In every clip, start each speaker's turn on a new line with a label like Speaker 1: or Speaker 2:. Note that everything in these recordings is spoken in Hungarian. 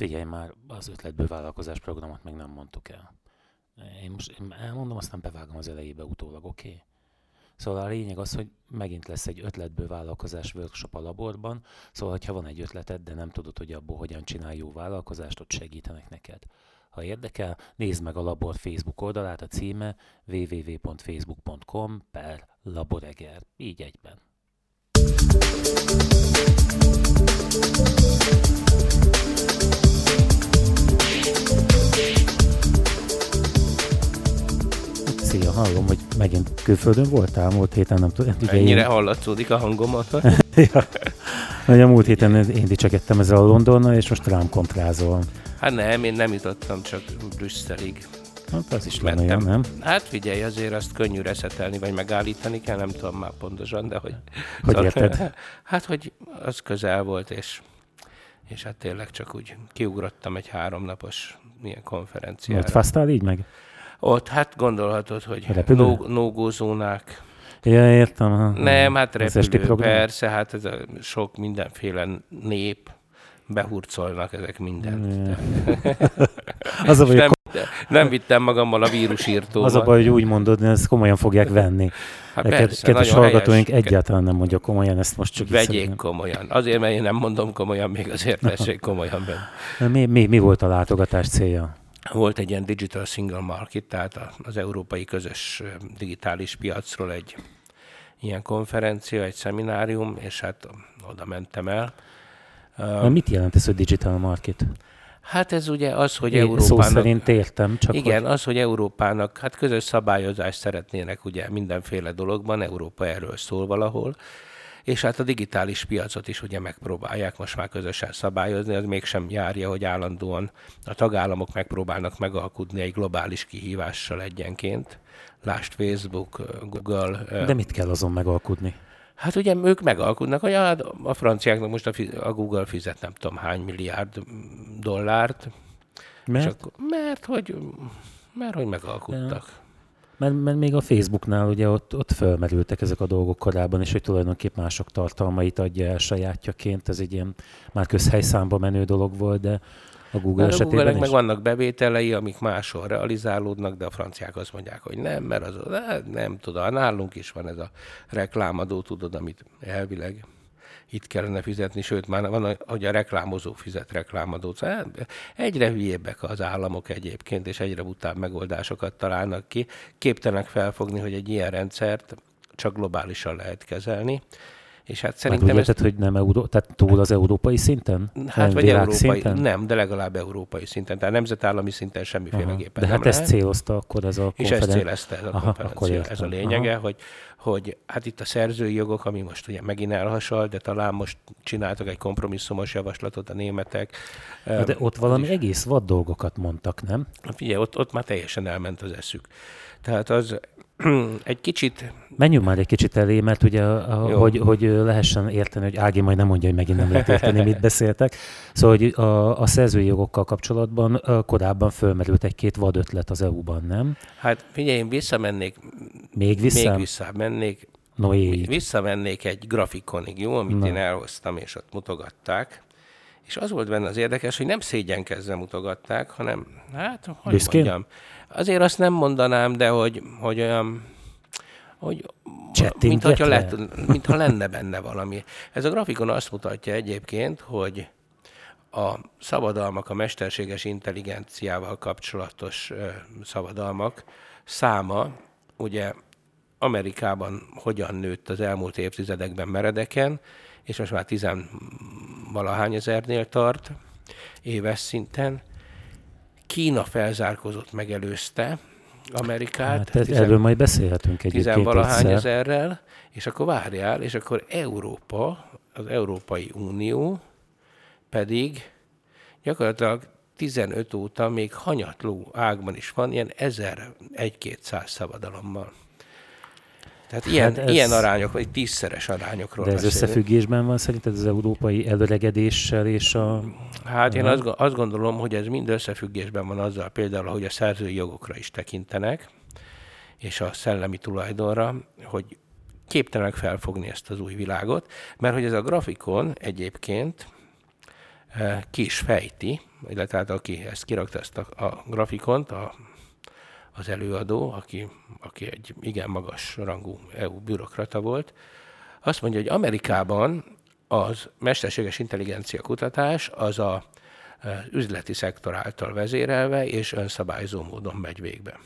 Speaker 1: Figyelj már, az ötletből vállalkozás programot még nem mondtuk el. Én most én elmondom, aztán bevágom az elejébe utólag, oké? Okay? Szóval a lényeg az, hogy megint lesz egy ötletből vállalkozás workshop a laborban, szóval ha van egy ötleted, de nem tudod, hogy abból hogyan csinálj jó vállalkozást, ott segítenek neked. Ha érdekel, nézd meg a labor Facebook oldalát, a címe www.facebook.com per laboreger, így egyben. Szia, hallom, hogy megint külföldön voltál múlt héten, nem tudom.
Speaker 2: Ennyire én... hallatszódik a hangomat.
Speaker 1: ja. A múlt héten én dicsekedtem ezzel a Londonnal, és most rám kontrázol.
Speaker 2: Hát nem, én nem jutottam csak Brüsszelig.
Speaker 1: Hát az is lenne olyan, nem?
Speaker 2: Hát figyelj, azért azt könnyű reszetelni, vagy megállítani kell, nem tudom már pontosan, de hogy...
Speaker 1: Hogy szóval, érted?
Speaker 2: Hát, hogy az közel volt, és, és hát tényleg csak úgy kiugrottam egy háromnapos ilyen konferenciára.
Speaker 1: Ott fasztál így meg?
Speaker 2: Ott, hát gondolhatod, hogy nógózónák.
Speaker 1: No ja, értem. Ha.
Speaker 2: Nem, hát repülő, persze, hát ez a sok mindenféle nép, behurcolnak ezek mindent. az a baj, nem, nem vittem magammal a vírusírtóval.
Speaker 1: Az a baj, hogy úgy mondod, ezt komolyan fogják venni. Hát persze, Kedves hallgatóink helyes. egyáltalán nem mondja komolyan, ezt most csak
Speaker 2: Vegyék komolyan. Azért, mert én nem mondom komolyan, még azért vessék komolyan benne.
Speaker 1: Mi, mi, mi volt a látogatás célja?
Speaker 2: Volt egy ilyen digital single market, tehát az európai közös digitális piacról egy ilyen konferencia, egy szeminárium, és hát oda mentem el.
Speaker 1: Na, mit jelent ez, hogy digital market?
Speaker 2: Hát ez ugye az, hogy Én Európának...
Speaker 1: Szó szerint értem, csak
Speaker 2: Igen,
Speaker 1: hogy...
Speaker 2: az, hogy Európának, hát közös szabályozást szeretnének ugye mindenféle dologban, Európa erről szól valahol, és hát a digitális piacot is ugye megpróbálják most már közösen szabályozni, az mégsem járja, hogy állandóan a tagállamok megpróbálnak megalkudni egy globális kihívással egyenként. Lást Facebook, Google.
Speaker 1: De mit kell azon megalkudni?
Speaker 2: Hát ugye ők megalkudnak, hogy a, a franciáknak most a, a Google fizet nem tudom hány milliárd dollárt.
Speaker 1: Mert? Csak,
Speaker 2: mert hogy, mert hogy megalkudtak.
Speaker 1: Mert, mert még a Facebooknál ugye ott, ott felmerültek ezek a dolgok korábban, és hogy tulajdonképp mások tartalmait adja el sajátjaként, ez egy ilyen már közhelyszámba menő dolog volt, de a Google mert esetében a google
Speaker 2: meg vannak bevételei, amik máshol realizálódnak, de a franciák azt mondják, hogy nem, mert az nem, nem tudom, nálunk is van ez a reklámadó, tudod, amit elvileg itt kellene fizetni, sőt már van, hogy a reklámozó fizet reklámadót. Szóval egyre hülyébbek az államok egyébként, és egyre butább megoldásokat találnak ki. Képtelenek felfogni, hogy egy ilyen rendszert csak globálisan lehet kezelni. És hát szerintem...
Speaker 1: Már úgy érted, hogy nem Euró... tehát túl az európai szinten?
Speaker 2: Hát nem vagy európai, szinten? nem, de legalább európai szinten. Tehát nemzetállami szinten semmiféleképpen
Speaker 1: De hát ezt célozta akkor ez a
Speaker 2: konferencia. És ezt célozta ez a Aha, konferencia. Ez a lényege, hogy, hogy hát itt a szerzői jogok, ami most ugye megint elhasal, de talán most csináltak egy kompromisszumos javaslatot a németek.
Speaker 1: De ott valami is. egész vad dolgokat mondtak, nem?
Speaker 2: Figyelj, ott, ott már teljesen elment az eszük. Tehát az egy kicsit...
Speaker 1: Menjünk már egy kicsit elé, mert ugye, a, hogy, hogy lehessen érteni, hogy Ági majd nem mondja, hogy megint nem lehet érteni, mit beszéltek. Szóval, hogy a, a szerzői jogokkal kapcsolatban korábban fölmerült egy-két vad ötlet az EU-ban, nem?
Speaker 2: Hát figyelj, én visszamennék.
Speaker 1: Még vissza?
Speaker 2: Még visszamennék.
Speaker 1: No, így.
Speaker 2: Visszamennék egy grafikonig, jó, amit Na. én elhoztam, és ott mutogatták. És az volt benne az érdekes, hogy nem szégyenkezve mutogatták, hanem, hát, hogy Büszkén? mondjam, Azért azt nem mondanám, de hogy, hogy olyan, hogy mint, hogyha lett, mintha lenne benne valami. Ez a grafikon azt mutatja egyébként, hogy a szabadalmak, a mesterséges intelligenciával kapcsolatos szabadalmak száma, ugye Amerikában hogyan nőtt az elmúlt évtizedekben meredeken, és most már tizenvalahány ezernél tart éves szinten, Kína felzárkozott, megelőzte Amerikát. Hát
Speaker 1: ez, tizen, erről majd beszélhetünk egyébként
Speaker 2: Tizenvalahány ezerrel, és akkor várjál, és akkor Európa, az Európai Unió pedig gyakorlatilag 15 óta még hanyatló ágban is van, ilyen 1000-1200 szabadalommal. Tehát ilyen, hát ez, ilyen arányok, vagy tízszeres arányokról
Speaker 1: De ez beszélünk. összefüggésben van szerinted az európai előregedéssel és a...
Speaker 2: Hát én azt, azt gondolom, hogy ez mind összefüggésben van azzal például, hogy a szerzői jogokra is tekintenek, és a szellemi tulajdonra, hogy képtelenek felfogni ezt az új világot, mert hogy ez a grafikon egyébként ki is fejti, illetve hát aki ezt kirakta ezt a, a grafikont, a, az előadó, aki, aki egy igen magas rangú EU bürokrata volt, azt mondja, hogy Amerikában az mesterséges intelligencia kutatás az a üzleti szektor által vezérelve és önszabályzó módon megy végbe.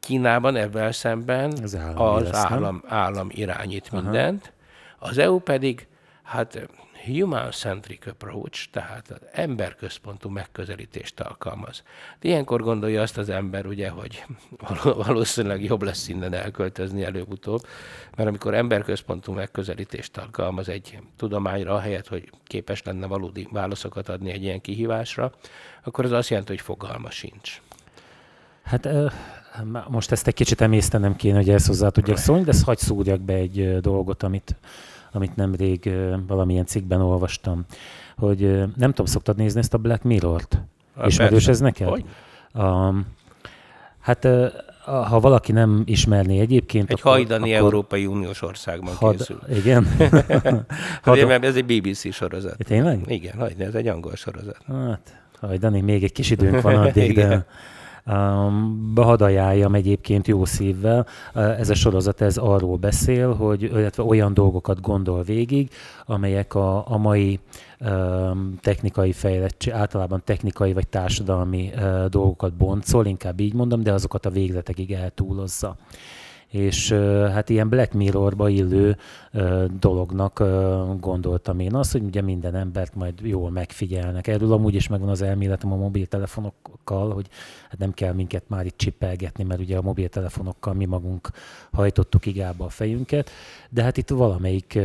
Speaker 2: Kínában ebben szemben az állam, az állam, állam irányít Aha. mindent, az EU pedig hát human-centric approach, tehát az emberközpontú megközelítést alkalmaz. De ilyenkor gondolja azt az ember, ugye, hogy valószínűleg jobb lesz innen elköltözni előbb-utóbb, mert amikor emberközpontú megközelítést alkalmaz egy tudományra, ahelyett, hogy képes lenne valódi válaszokat adni egy ilyen kihívásra, akkor az azt jelenti, hogy fogalma sincs.
Speaker 1: Hát most ezt egy kicsit emésztenem kéne, hogy ezt hozzá tudjak szólni, de ezt hagy szúrjak be egy dolgot, amit amit nemrég valamilyen cikkben olvastam, hogy nem tudom, szoktad nézni ezt a Black Mirror-t? A Ismerős ez neked? Hogy? Um, hát ha valaki nem ismerné egyébként...
Speaker 2: Egy akkor, hajdani akkor Európai Uniós országban had, készül.
Speaker 1: Igen?
Speaker 2: had, mert ez egy BBC sorozat.
Speaker 1: Tényleg?
Speaker 2: Igen, hajdani, ez egy angol sorozat.
Speaker 1: Hát, hajdani, még egy kis időnk van addig, de Behadajáljam egyébként jó szívvel. Ez a sorozat ez arról beszél, hogy illetve olyan dolgokat gondol végig, amelyek a, a mai technikai fejlettség, általában technikai vagy társadalmi dolgokat boncol, inkább így mondom, de azokat a végletekig eltúlozza és hát ilyen Black Mirrorba illő dolognak gondoltam én azt, hogy ugye minden embert majd jól megfigyelnek. Erről amúgy is megvan az elméletem a mobiltelefonokkal, hogy hát nem kell minket már itt csipelgetni, mert ugye a mobiltelefonokkal mi magunk hajtottuk igába a fejünket, de hát itt valamelyik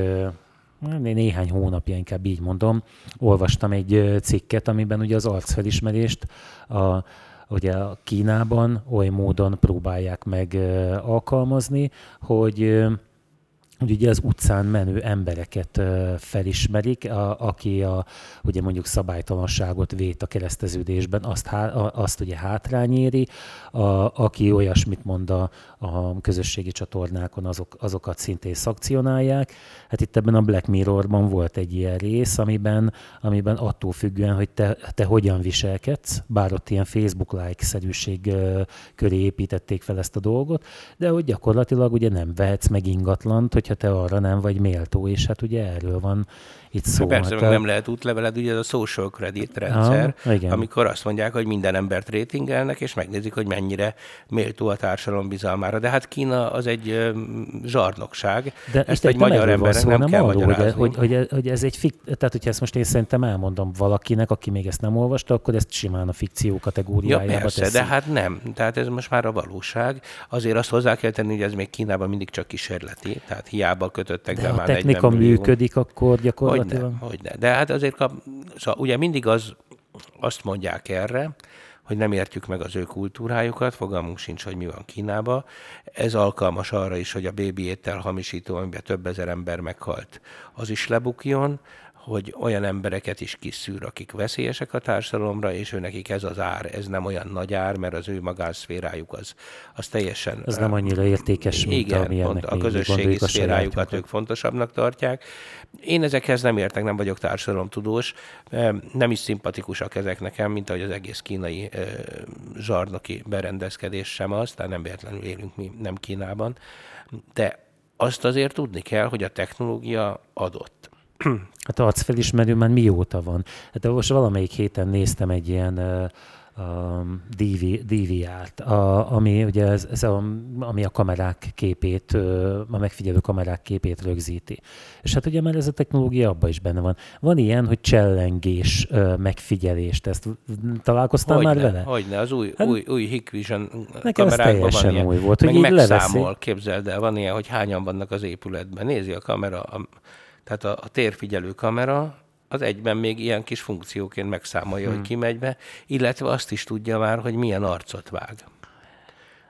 Speaker 1: néhány hónapja, inkább így mondom, olvastam egy cikket, amiben ugye az arcfelismerést a ugye a Kínában oly módon próbálják meg alkalmazni, hogy hogy ugye az utcán menő embereket felismerik, a, aki a, ugye mondjuk szabálytalanságot vét a kereszteződésben, azt, há, azt ugye hátrányéri, a, aki olyasmit mond a, a közösségi csatornákon, azok, azokat szintén szakcionálják. Hát itt ebben a Black Mirrorban volt egy ilyen rész, amiben, amiben attól függően, hogy te, te hogyan viselkedsz, bár ott ilyen Facebook like-szerűség köré építették fel ezt a dolgot, de hogy gyakorlatilag ugye nem vehetsz meg ingatlant, hogy hogyha te arra nem vagy méltó, és hát ugye erről van itt szó.
Speaker 2: Persze, hát, nem lehet útleveled, ugye ez a social credit rendszer, ah, igen. amikor azt mondják, hogy minden embert rétingelnek, és megnézik, hogy mennyire méltó a társadalom bizalmára. De hát Kína az egy zsarnokság. De ezt egy magyar embernek nem, nem kell arról,
Speaker 1: hogy, hogy, hogy, hogy, ez egy fik... Tehát, hogyha ezt most én szerintem elmondom valakinek, aki még ezt nem olvasta, akkor ezt simán a fikció kategóriájába
Speaker 2: ja, persze, teszi. de hát nem. Tehát ez most már a valóság. Azért azt hozzá kell tenni, hogy ez még Kínában mindig csak kísérleti, tehát hiába kötöttek de be már 40
Speaker 1: technika működik, akkor gyakorlatilag
Speaker 2: Hogyne, hogyne. De hát azért kap, szóval ugye mindig az, azt mondják erre, hogy nem értjük meg az ő kultúrájukat, fogalmunk sincs, hogy mi van Kínában. Ez alkalmas arra is, hogy a bébi étel hamisító, amiben több ezer ember meghalt, az is lebukjon, hogy olyan embereket is kiszűr, akik veszélyesek a társadalomra, és ő nekik ez az ár, ez nem olyan nagy ár, mert az ő magánszférájuk az, az teljesen...
Speaker 1: Ez nem annyira értékes, mint
Speaker 2: igen, pont a közösségi szférájukat ők fontosabbnak tartják. Én ezekhez nem értek, nem vagyok társadalomtudós, nem is szimpatikusak ezek nekem, mint ahogy az egész kínai zsarnoki berendezkedés sem az, tehát nem véletlenül élünk mi nem Kínában, de azt azért tudni kell, hogy a technológia adott
Speaker 1: Hát arcfelismerő már mióta van. Hát most valamelyik héten néztem egy ilyen um, DVR-t, a, ami ugye ez, ez a, ami a kamerák képét, a megfigyelő kamerák képét rögzíti. És hát ugye már ez a technológia abban is benne van. Van ilyen, hogy csellengés megfigyelést, ezt találkoztál
Speaker 2: hogyne,
Speaker 1: már vele?
Speaker 2: Hogyne, az új, hát, új, új Hikvision kamerákban
Speaker 1: van ilyen. új volt,
Speaker 2: hogy meg megszámol, képzeld el, van ilyen, hogy hányan vannak az épületben. Nézi a kamera, a, tehát a, a térfigyelő kamera az egyben még ilyen kis funkcióként megszámolja, hmm. hogy ki megy be, illetve azt is tudja már, hogy milyen arcot vág.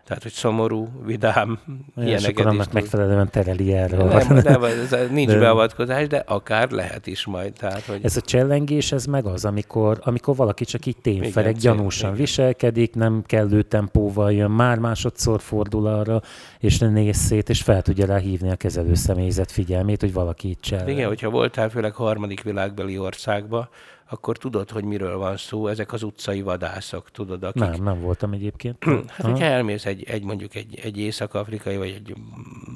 Speaker 2: Tehát, hogy szomorú, vidám,
Speaker 1: ja, ilyeneket akkor annak megfelelően tereli erről.
Speaker 2: Nem, nem, ez nincs de... beavatkozás, de akár lehet is majd. Tehát, hogy...
Speaker 1: Ez a csellengés, ez meg az, amikor, amikor valaki csak így tényfelek, gyanúsan igen. viselkedik, nem kellő tempóval jön, már másodszor fordul arra, és néz szét, és fel tudja rá hívni a kezelő személyzet figyelmét, hogy valaki itt cselleng.
Speaker 2: Igen, hogyha voltál főleg harmadik világbeli országba, akkor tudod, hogy miről van szó, ezek az utcai vadászok, tudod, akik...
Speaker 1: Nem, nem voltam egyébként.
Speaker 2: hát, hogyha elmész egy, egy mondjuk egy, egy észak-afrikai, vagy egy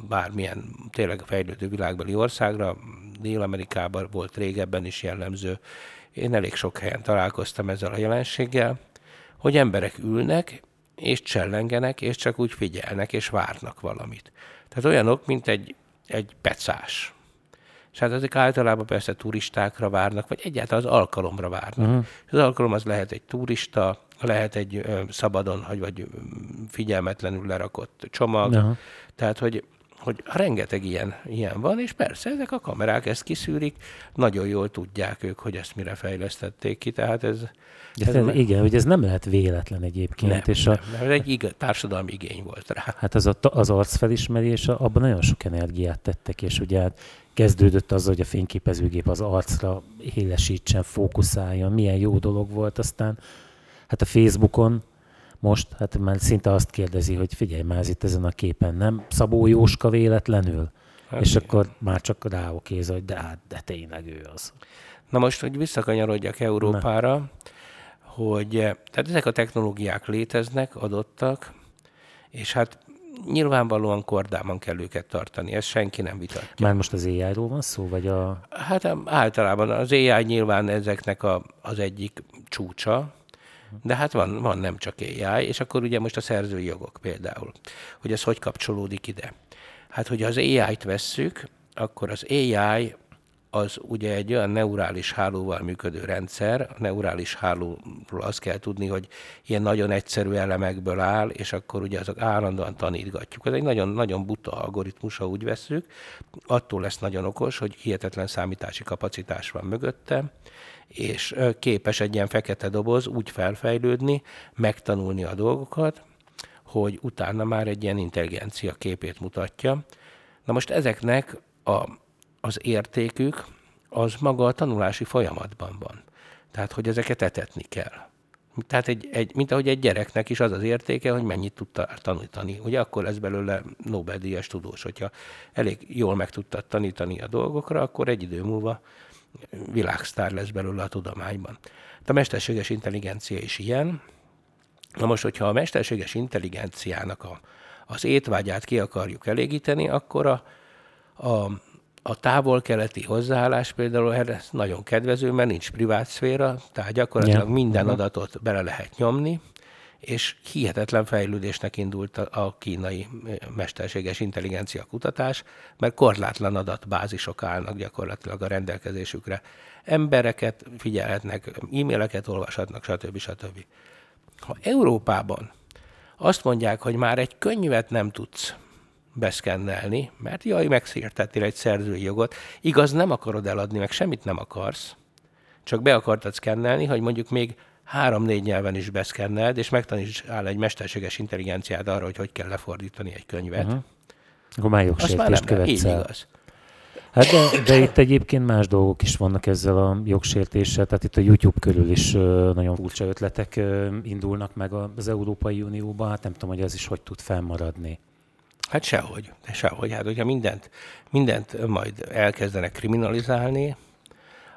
Speaker 2: bármilyen tényleg fejlődő világbeli országra, Dél-Amerikában volt régebben is jellemző, én elég sok helyen találkoztam ezzel a jelenséggel, hogy emberek ülnek, és csellengenek, és csak úgy figyelnek, és várnak valamit. Tehát olyanok, mint egy, egy pecás. És hát ezek általában persze turistákra várnak, vagy egyáltalán az alkalomra várnak. Uh-huh. Az alkalom az lehet egy turista, lehet egy ö, szabadon, vagy, vagy figyelmetlenül lerakott csomag. Uh-huh. Tehát, hogy hogy rengeteg ilyen, ilyen van, és persze ezek a kamerák ezt kiszűrik, nagyon jól tudják ők, hogy ezt mire fejlesztették ki, tehát ez...
Speaker 1: De ez me- igen, hogy ez nem lehet véletlen egyébként.
Speaker 2: Nem,
Speaker 1: és
Speaker 2: nem, a, nem, egy ig- társadalmi igény volt rá.
Speaker 1: Hát az, a, az arcfelismerés, abban nagyon sok energiát tettek, és ugye hát kezdődött az, hogy a fényképezőgép az arcra élesítsen, fókuszáljon, milyen jó dolog volt, aztán hát a Facebookon most hát már szinte azt kérdezi, hogy figyelj már itt ezen a képen, nem Szabó Jóska véletlenül? Hát és igen. akkor már csak ráokéz, hogy de, hát, de tényleg ő az.
Speaker 2: Na most, hogy visszakanyarodjak Európára, Na. hogy tehát ezek a technológiák léteznek, adottak, és hát nyilvánvalóan kordában kell őket tartani, ezt senki nem vitatja.
Speaker 1: Már most az AI-ról van szó, vagy a...
Speaker 2: Hát általában az AI nyilván ezeknek a, az egyik csúcsa, de hát van, van nem csak AI, és akkor ugye most a szerzői jogok például, hogy ez hogy kapcsolódik ide. Hát, hogy az AI-t vesszük, akkor az AI az ugye egy olyan neurális hálóval működő rendszer. A neurális hálóról azt kell tudni, hogy ilyen nagyon egyszerű elemekből áll, és akkor ugye azok állandóan tanítgatjuk. Ez egy nagyon, nagyon buta algoritmus, ha úgy veszük. Attól lesz nagyon okos, hogy hihetetlen számítási kapacitás van mögötte, és képes egy ilyen fekete doboz úgy felfejlődni, megtanulni a dolgokat, hogy utána már egy ilyen intelligencia képét mutatja. Na most ezeknek a, az értékük az maga a tanulási folyamatban van. Tehát, hogy ezeket etetni kell. Tehát, egy, egy, mint ahogy egy gyereknek is az az értéke, hogy mennyit tudta tanítani. Ugye akkor lesz belőle Nobel-díjas tudós, hogyha elég jól meg tudta tanítani a dolgokra, akkor egy idő múlva világsztár lesz belőle a tudományban. A mesterséges intelligencia is ilyen. Na most, hogyha a mesterséges intelligenciának a, az étvágyát ki akarjuk elégíteni, akkor a, a, a távol-keleti hozzáállás például erre nagyon kedvező, mert nincs privát szféra, tehát gyakorlatilag ja. minden adatot bele lehet nyomni, és hihetetlen fejlődésnek indult a kínai mesterséges intelligencia kutatás, mert korlátlan adatbázisok állnak gyakorlatilag a rendelkezésükre. Embereket figyelhetnek, e-maileket olvashatnak, stb. stb. Ha Európában azt mondják, hogy már egy könyvet nem tudsz beszkennelni, mert jaj, megszírtettél egy szerzői jogot, igaz, nem akarod eladni, meg semmit nem akarsz, csak be akartad szkennelni, hogy mondjuk még három-négy nyelven is beszkenneld, és áll egy mesterséges intelligenciát arra, hogy hogy kell lefordítani egy könyvet. Uh-huh.
Speaker 1: Akkor már jogsértést követsz Így igaz. Hát de, de itt egyébként más dolgok is vannak ezzel a jogsértéssel, tehát itt a YouTube körül is nagyon furcsa ötletek indulnak meg az Európai Unióban, hát nem tudom, hogy ez is hogy tud fennmaradni.
Speaker 2: Hát sehogy, sehogy. Hát hogyha mindent, mindent majd elkezdenek kriminalizálni,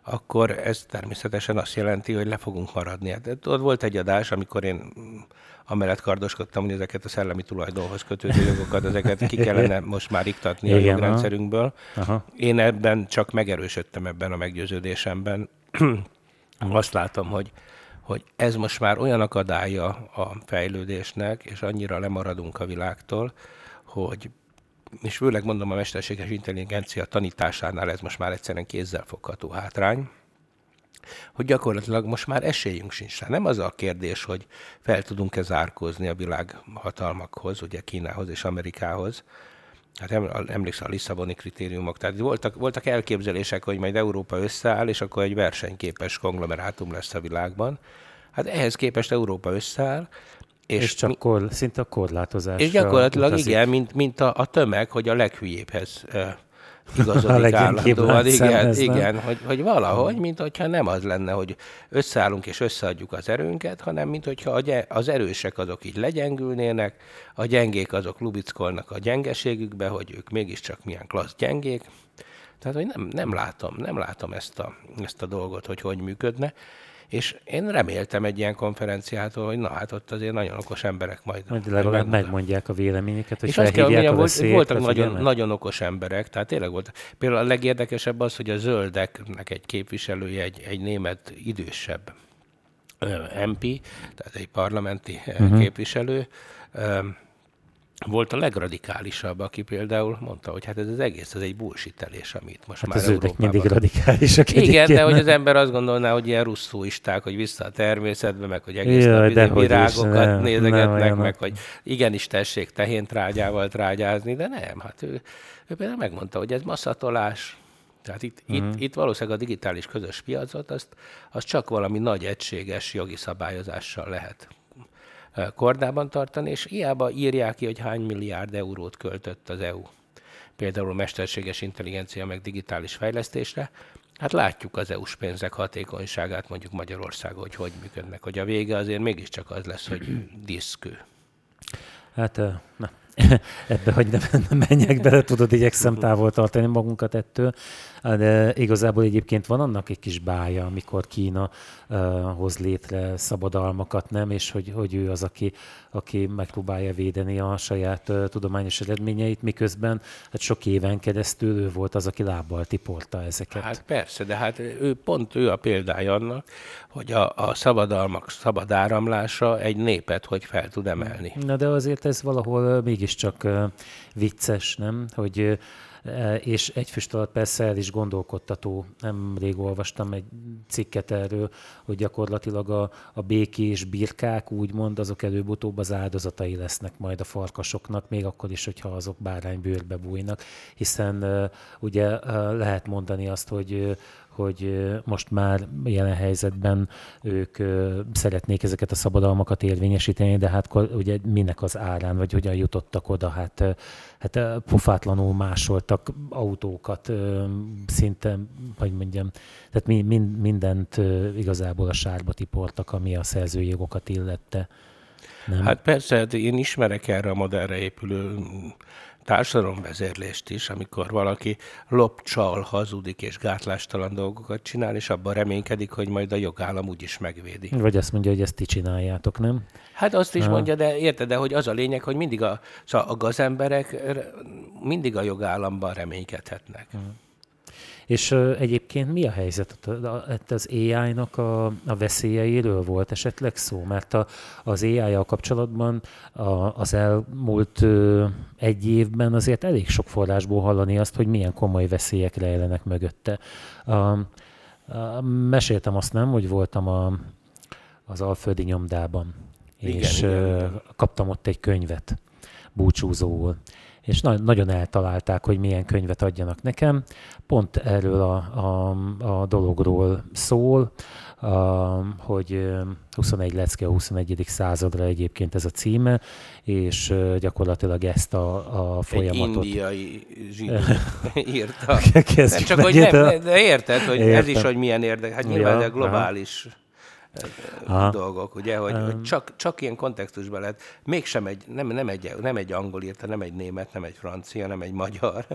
Speaker 2: akkor ez természetesen azt jelenti, hogy le fogunk maradni. Hát, ott volt egy adás, amikor én amellett kardoskodtam, hogy ezeket a szellemi tulajdonhoz kötődő jogokat, ezeket ki kellene most már iktatni Igen, a jogrendszerünkből. Aha. Én ebben csak megerősödtem ebben a meggyőződésemben. azt látom, hogy hogy ez most már olyan akadálya a fejlődésnek, és annyira lemaradunk a világtól, hogy és főleg mondom a mesterséges intelligencia tanításánál ez most már egyszerűen kézzel fogható hátrány, hogy gyakorlatilag most már esélyünk sincs rá. Nem az a kérdés, hogy fel tudunk-e zárkózni a világ hatalmakhoz, ugye Kínához és Amerikához, Hát emlékszem a Lisszaboni kritériumok. Tehát voltak, voltak elképzelések, hogy majd Európa összeáll, és akkor egy versenyképes konglomerátum lesz a világban. Hát ehhez képest Európa összeáll,
Speaker 1: és, és csak mi, kor, szinte a korlátozás.
Speaker 2: És gyakorlatilag utazik. igen, mint, mint a, a tömeg, hogy a leghülyébbhez igazodik állandóan. Igen, igen hogy, hogy valahogy, mint hogyha nem az lenne, hogy összeállunk és összeadjuk az erőnket, hanem mint hogyha az erősek azok így legyengülnének, a gyengék azok lubickolnak a gyengeségükbe, hogy ők mégiscsak milyen klassz gyengék. Tehát, hogy nem, nem látom, nem látom ezt a, ezt a dolgot, hogy hogy működne. És én reméltem egy ilyen konferenciától, hogy na hát ott azért nagyon okos emberek majd.
Speaker 1: Majd legalább megmondják a véleményeket, hogy
Speaker 2: és azt kell, mondjam, volt, voltak nagyon, nagyon okos emberek, tehát tényleg volt. Például a legérdekesebb az, hogy a zöldeknek egy képviselője, egy, egy német idősebb MP, tehát egy parlamenti uh-huh. képviselő, volt a legradikálisabb, aki például mondta, hogy hát ez az egész, ez egy bullshitelés, amit most
Speaker 1: hát
Speaker 2: már
Speaker 1: az ők mindig radikálisak.
Speaker 2: Igen, de hogy az ember azt gondolná, hogy ilyen russzóisták, hogy vissza a természetbe, meg hogy egész Jaj, nap virágokat nem, nézegetnek, nem, meg hogy igenis tessék tehén trágyával trágyázni, de nem, hát ő, ő például megmondta, hogy ez masszatolás, tehát itt, uh-huh. itt, itt valószínűleg a digitális közös piacot, azt, az csak valami nagy egységes jogi szabályozással lehet kordában tartani, és hiába írják ki, hogy hány milliárd eurót költött az EU például mesterséges intelligencia meg digitális fejlesztésre, hát látjuk az EU-s pénzek hatékonyságát mondjuk Magyarországon, hogy hogy működnek, hogy a vége azért mégiscsak az lesz, hogy diszkő.
Speaker 1: Hát, na, ebbe, hogy ne, ne menjek bele, tudod, igyekszem távol tartani magunkat ettől. De igazából egyébként van annak egy kis bája, amikor Kína uh, hoz létre szabadalmakat, nem? És hogy, hogy ő az, aki, aki megpróbálja védeni a saját uh, tudományos eredményeit, miközben hát sok éven keresztül ő volt az, aki lábbal tiporta ezeket.
Speaker 2: Hát persze, de hát ő pont ő a példája annak, hogy a, a szabadalmak szabad áramlása egy népet hogy fel tud emelni.
Speaker 1: Na de azért ez valahol mégiscsak vicces, nem? Hogy és egy füst alatt persze el is gondolkodtató. Nemrég olvastam egy cikket erről, hogy gyakorlatilag a, a békés birkák, úgymond, azok előbb-utóbb az áldozatai lesznek majd a farkasoknak, még akkor is, hogyha azok báránybőrbe bújnak, hiszen ugye lehet mondani azt, hogy hogy most már jelen helyzetben ők szeretnék ezeket a szabadalmakat érvényesíteni, de hát ugye minek az árán, vagy hogyan jutottak oda, hát, hát pofátlanul másoltak autókat szinte, hogy mondjam, tehát mindent igazából a sárba tiportak, ami a szerzői jogokat illette.
Speaker 2: Nem? Hát persze, hát én ismerek erre a modellre épülő társadalomvezérlést is, amikor valaki lopcsal, hazudik és gátlástalan dolgokat csinál, és abban reménykedik, hogy majd a jogállam úgyis megvédi.
Speaker 1: Vagy azt mondja, hogy ezt ti csináljátok, nem?
Speaker 2: Hát azt is ha. mondja, de érted, de hogy az a lényeg, hogy mindig a, szóval a gazemberek mindig a jogállamban reménykedhetnek. Hmm.
Speaker 1: És egyébként mi a helyzet? Az AI-nak a, a veszélyeiről volt esetleg szó? Mert a, az AI-jal kapcsolatban a, az elmúlt uh, egy évben azért elég sok forrásból hallani azt, hogy milyen komoly veszélyek rejlenek mögötte. Uh, uh, meséltem azt nem, hogy voltam a, az Alföldi nyomdában, igen, és igen, igen. kaptam ott egy könyvet búcsúzóul és na- nagyon eltalálták, hogy milyen könyvet adjanak nekem. Pont erről a, a, a dologról szól, a, hogy 21 lecke a 21. századra egyébként ez a címe, és gyakorlatilag ezt a, a folyamatot...
Speaker 2: Egy indiai zsidó írta. Csak hogy nem, de érted, hogy Értem. ez is, hogy milyen érdek. Hát nyilván ja, a globális... Aha Aha. dolgok, ugye, hogy, um. hogy csak, csak ilyen kontextusban lehet, mégsem egy, nem, nem, egy, nem egy angol írta, nem egy német, nem egy francia, nem egy magyar.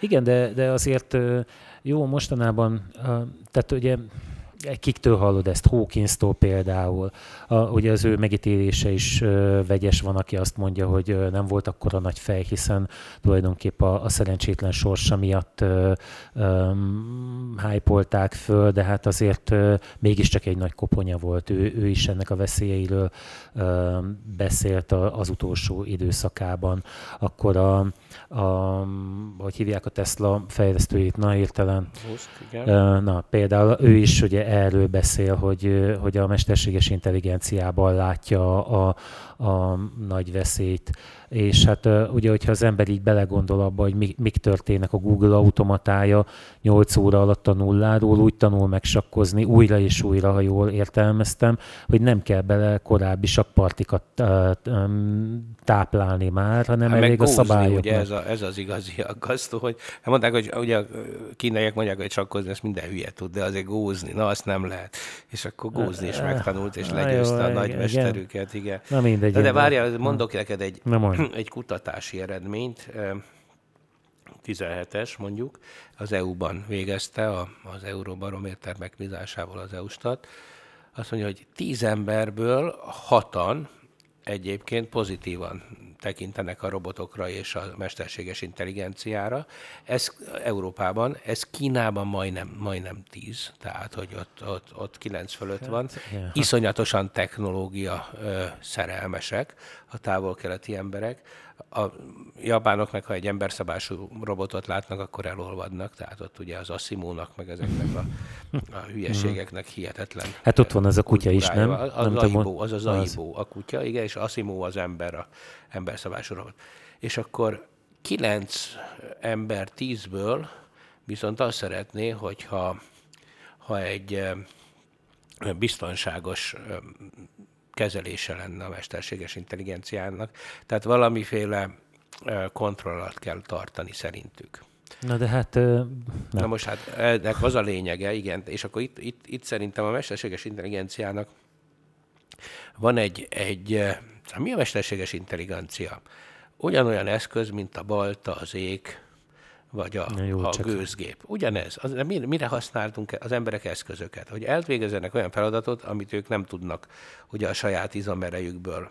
Speaker 1: Igen, de, de azért jó, mostanában, tehát ugye kiktől hallod ezt? Hawkins-tól például. A, ugye az ő megítélése is ö, vegyes van, aki azt mondja, hogy ö, nem volt akkora nagy fej, hiszen tulajdonképp a, a szerencsétlen sorsa miatt ö, föl, de hát azért ö, mégiscsak egy nagy koponya volt. Ő, ő is ennek a veszélyeiről ö, beszélt a, az utolsó időszakában. Akkor a, a, hogy hívják a Tesla fejlesztőjét, na hirtelen. Na, például ő is ugye erről beszél, hogy, hogy a mesterséges intelligenciában látja a, a nagy veszélyt. És hát ugye, hogyha az ember így belegondol abba, hogy mik, mik történnek a Google automatája 8 óra alatt a nulláról, úgy tanul megsakkozni újra és újra, ha jól értelmeztem, hogy nem kell bele korábbi sakpartikat táplálni már, hanem hát elég a szabályok.
Speaker 2: Ugye ez, a, ez az igazi aggasztó, hogy hát mondták, hogy ugye a kínaiak mondják, hogy sakkozni, ezt minden hülye tud, de azért gózni, na azt nem lehet. És akkor gózni is megtanult, és legyőzte a nagymesterüket, igen.
Speaker 1: Na mindegy.
Speaker 2: De, de várjál, mondok neked egy, egy kutatási eredményt. 17-es mondjuk, az EU-ban végezte, a, az Euróbarométer megbízásával az EU-stat, azt mondja, hogy 10 emberből hatan egyébként pozitívan tekintenek a robotokra és a mesterséges intelligenciára. Ez Európában, ez Kínában majdnem, majdnem 10, tehát hogy ott, ott, ott 9 fölött hát, van. Iszonyatosan technológia ö, szerelmesek a távol-keleti emberek. A japánok meg, ha egy emberszabású robotot látnak, akkor elolvadnak, tehát ott ugye az Asimónak, meg ezeknek a, a hülyeségeknek hihetetlen.
Speaker 1: Hát ott van ez a kutya is, nem?
Speaker 2: Az, az, nem Aibo, az az Aibo, a kutya, igen, és Asimó az ember, a emberszabású robot. És akkor kilenc ember tízből viszont azt szeretné, hogyha ha egy biztonságos kezelése lenne a mesterséges intelligenciának. Tehát valamiféle kontrollat kell tartani szerintük.
Speaker 1: Na de hát... Nem.
Speaker 2: Na most hát ennek az a lényege, igen, és akkor itt, itt, itt szerintem a mesterséges intelligenciának van egy, egy mi a mesterséges intelligencia? Ugyanolyan eszköz, mint a balta, az ég, vagy a, Jó, a gőzgép. Ugyanez. Az, mire, mire használtunk az emberek eszközöket? Hogy elvégezzenek olyan feladatot, amit ők nem tudnak ugye a saját izomerejükből,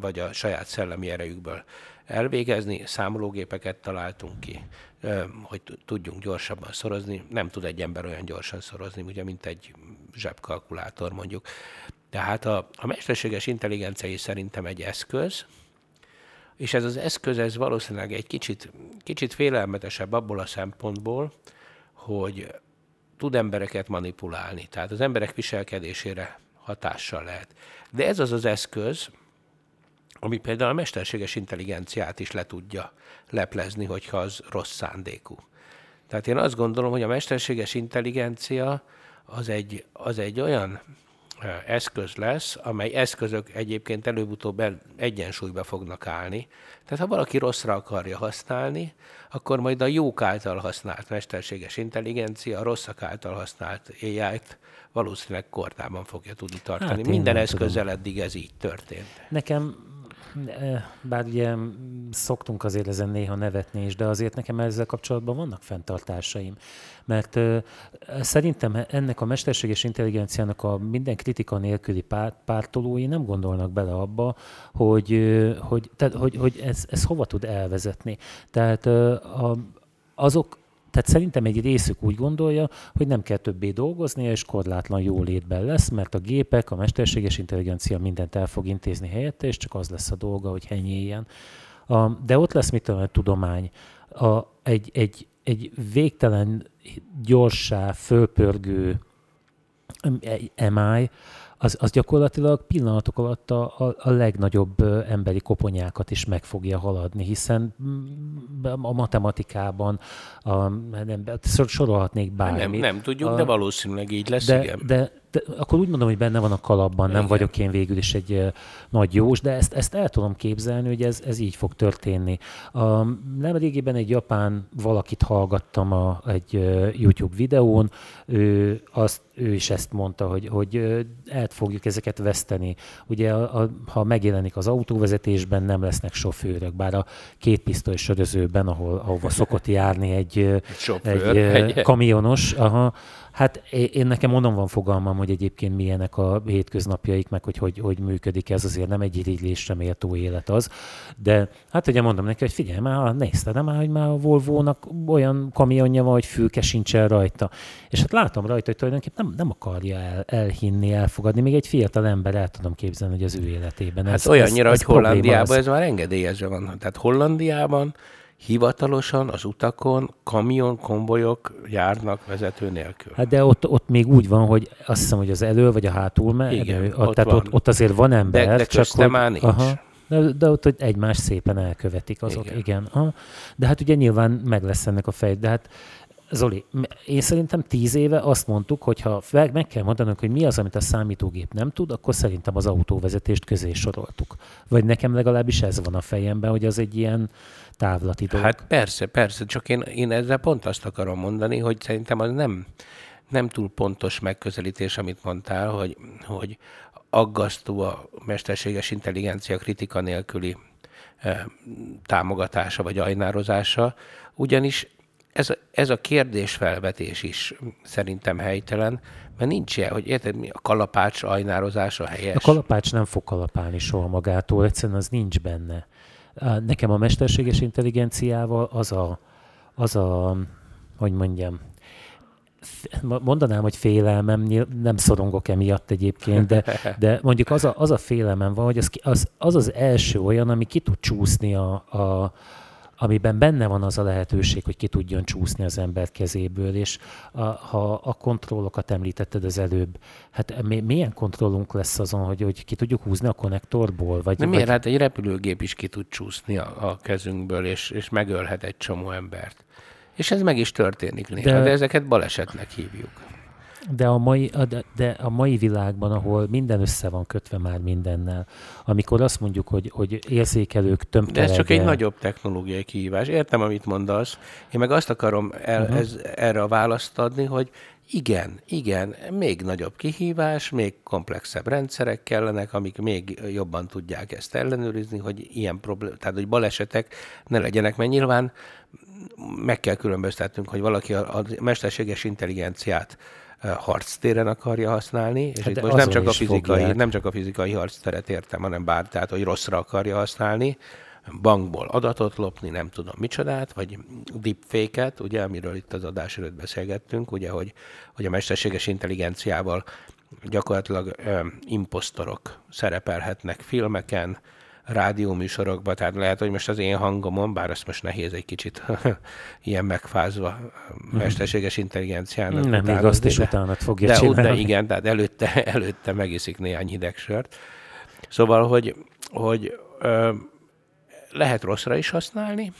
Speaker 2: vagy a saját szellemi erejükből elvégezni. Számológépeket találtunk ki, hogy tudjunk gyorsabban szorozni. Nem tud egy ember olyan gyorsan szorozni, ugye, mint egy zsebkalkulátor mondjuk. Tehát a, a mesterséges intelligencia is szerintem egy eszköz, és ez az eszköz, ez valószínűleg egy kicsit, kicsit félelmetesebb abból a szempontból, hogy tud embereket manipulálni, tehát az emberek viselkedésére hatással lehet. De ez az az eszköz, ami például a mesterséges intelligenciát is le tudja leplezni, hogyha az rossz szándékú. Tehát én azt gondolom, hogy a mesterséges intelligencia az egy, az egy olyan eszköz lesz, amely eszközök egyébként előbb-utóbb egyensúlyba fognak állni. Tehát ha valaki rosszra akarja használni, akkor majd a jók által használt mesterséges intelligencia, a rosszak által használt AI-t valószínűleg kortában fogja tudni tartani. Hát Minden eszközzel eddig ez így történt.
Speaker 1: Nekem bár ugye szoktunk azért ezen néha nevetni is, de azért nekem ezzel kapcsolatban vannak fenntartásaim. Mert szerintem ennek a mesterséges intelligenciának a minden kritika nélküli párt, pártolói nem gondolnak bele abba, hogy, hogy, tehát, hogy, hogy ez, ez hova tud elvezetni. Tehát a, azok, tehát szerintem egy részük úgy gondolja, hogy nem kell többé dolgozni, és korlátlan jólétben lesz, mert a gépek, a mesterséges intelligencia mindent el fog intézni helyette, és csak az lesz a dolga, hogy henyéljen. De ott lesz mit a tudomány. A, egy, egy, egy végtelen, gyorsá, fölpörgő MI, az, az gyakorlatilag pillanatok alatt a, a, a legnagyobb emberi koponyákat is meg fogja haladni, hiszen mm, a matematikában a, nem, sorolhatnék bármit.
Speaker 2: Nem, nem tudjuk, a, de valószínűleg így lesz,
Speaker 1: de,
Speaker 2: igen.
Speaker 1: De, de akkor úgy mondom, hogy benne van a kalapban, nem Igen. vagyok én végül is egy uh, nagy jós, de ezt, ezt el tudom képzelni, hogy ez, ez így fog történni. A, nem régében egy japán valakit hallgattam a, egy uh, YouTube videón, ő, azt, ő is ezt mondta, hogy, hogy uh, el fogjuk ezeket veszteni. Ugye a, a, ha megjelenik az autóvezetésben, nem lesznek sofőrök, bár a két pisztoly sörözőben, ahol, ahova szokott járni egy, egy, egy kamionos, aha, Hát én nekem mondom van fogalmam, hogy egyébként milyenek a hétköznapjaik, meg hogy hogy, hogy működik ez, azért nem egy irigylésre méltó élet az. De hát ugye mondom neki, hogy figyelj már, nézted már, hogy már a Volvo-nak olyan kamionja van, hogy fülke sincsen rajta. És hát látom rajta, hogy tulajdonképpen nem, nem akarja el, elhinni, elfogadni. Még egy fiatal ember el tudom képzelni, hogy az ő életében.
Speaker 2: Hát ez, olyannyira, ez, ez hogy Hollandiában ez már engedélyezve van. Tehát Hollandiában hivatalosan az utakon kamion, konvojok járnak vezető nélkül.
Speaker 1: Hát de ott, ott még úgy van, hogy azt hiszem, hogy az elő vagy a hátul megy. Igen, elő, ott tehát van. Ott, ott azért van ember.
Speaker 2: De, de csak hogy, már nincs. Aha,
Speaker 1: de, de ott hogy egymás szépen elkövetik azok, igen. igen. Aha. De hát ugye nyilván meg lesz ennek a fej, de hát Zoli, én szerintem tíz éve azt mondtuk, hogy ha meg kell mondanunk, hogy mi az, amit a számítógép nem tud, akkor szerintem az autóvezetést közé soroltuk. Vagy nekem legalábbis ez van a fejemben, hogy az egy ilyen távlati dolog.
Speaker 2: Hát persze, persze, csak én, én ezzel pont azt akarom mondani, hogy szerintem az nem, nem túl pontos megközelítés, amit mondtál, hogy, hogy aggasztó a mesterséges intelligencia kritika nélküli támogatása vagy ajnározása, ugyanis ez a, ez a kérdésfelvetés is szerintem helytelen, mert nincs ilyen, hogy érted, mi a kalapács ajnározása helyes.
Speaker 1: A kalapács nem fog kalapálni soha magától, egyszerűen az nincs benne. Nekem a mesterséges intelligenciával az a, az a hogy mondjam, mondanám, hogy félelmem, nem szorongok emiatt egyébként, de, de mondjuk az a, az a félelmem van, hogy az, az, az az első olyan, ami ki tud csúszni a, a, amiben benne van az a lehetőség, hogy ki tudjon csúszni az ember kezéből, és a, ha a kontrollokat említetted az előbb, hát mi, milyen kontrollunk lesz azon, hogy, hogy ki tudjuk húzni a konnektorból? Vagy,
Speaker 2: De miért?
Speaker 1: Vagy...
Speaker 2: Hát egy repülőgép is ki tud csúszni a, a kezünkből, és, és megölhet egy csomó embert. És ez meg is történik néha, de, de ezeket balesetnek hívjuk.
Speaker 1: De a, mai, de, a mai világban, ahol minden össze van kötve már mindennel, amikor azt mondjuk, hogy, hogy érzékelők tömkereggel...
Speaker 2: De ez csak egy nagyobb technológiai kihívás. Értem, amit mondasz. Én meg azt akarom el, uh-huh. ez, erre a választ adni, hogy igen, igen, még nagyobb kihívás, még komplexebb rendszerek kellenek, amik még jobban tudják ezt ellenőrizni, hogy ilyen problém, tehát hogy balesetek ne legyenek, mert nyilván meg kell különböztetnünk, hogy valaki a, a mesterséges intelligenciát harctéren akarja használni, és hát itt most nem csak, a fizikai, nem csak a fizikai harcteret értem, hanem bár, tehát hogy rosszra akarja használni, bankból adatot lopni, nem tudom micsodát, vagy deepfake-et, ugye, amiről itt az adás előtt beszélgettünk, ugye, hogy, hogy a mesterséges intelligenciával gyakorlatilag ö, imposztorok szerepelhetnek filmeken, rádióműsorokban, tehát lehet, hogy most az én hangomon, bár azt most nehéz egy kicsit ilyen megfázva mhm. mesterséges intelligenciának.
Speaker 1: Nem, még azt is utána fogja
Speaker 2: de,
Speaker 1: csinálni.
Speaker 2: De igen, tehát előtte, előtte megiszik néhány hideg sört. Szóval, hogy, hogy ö, lehet rosszra is használni,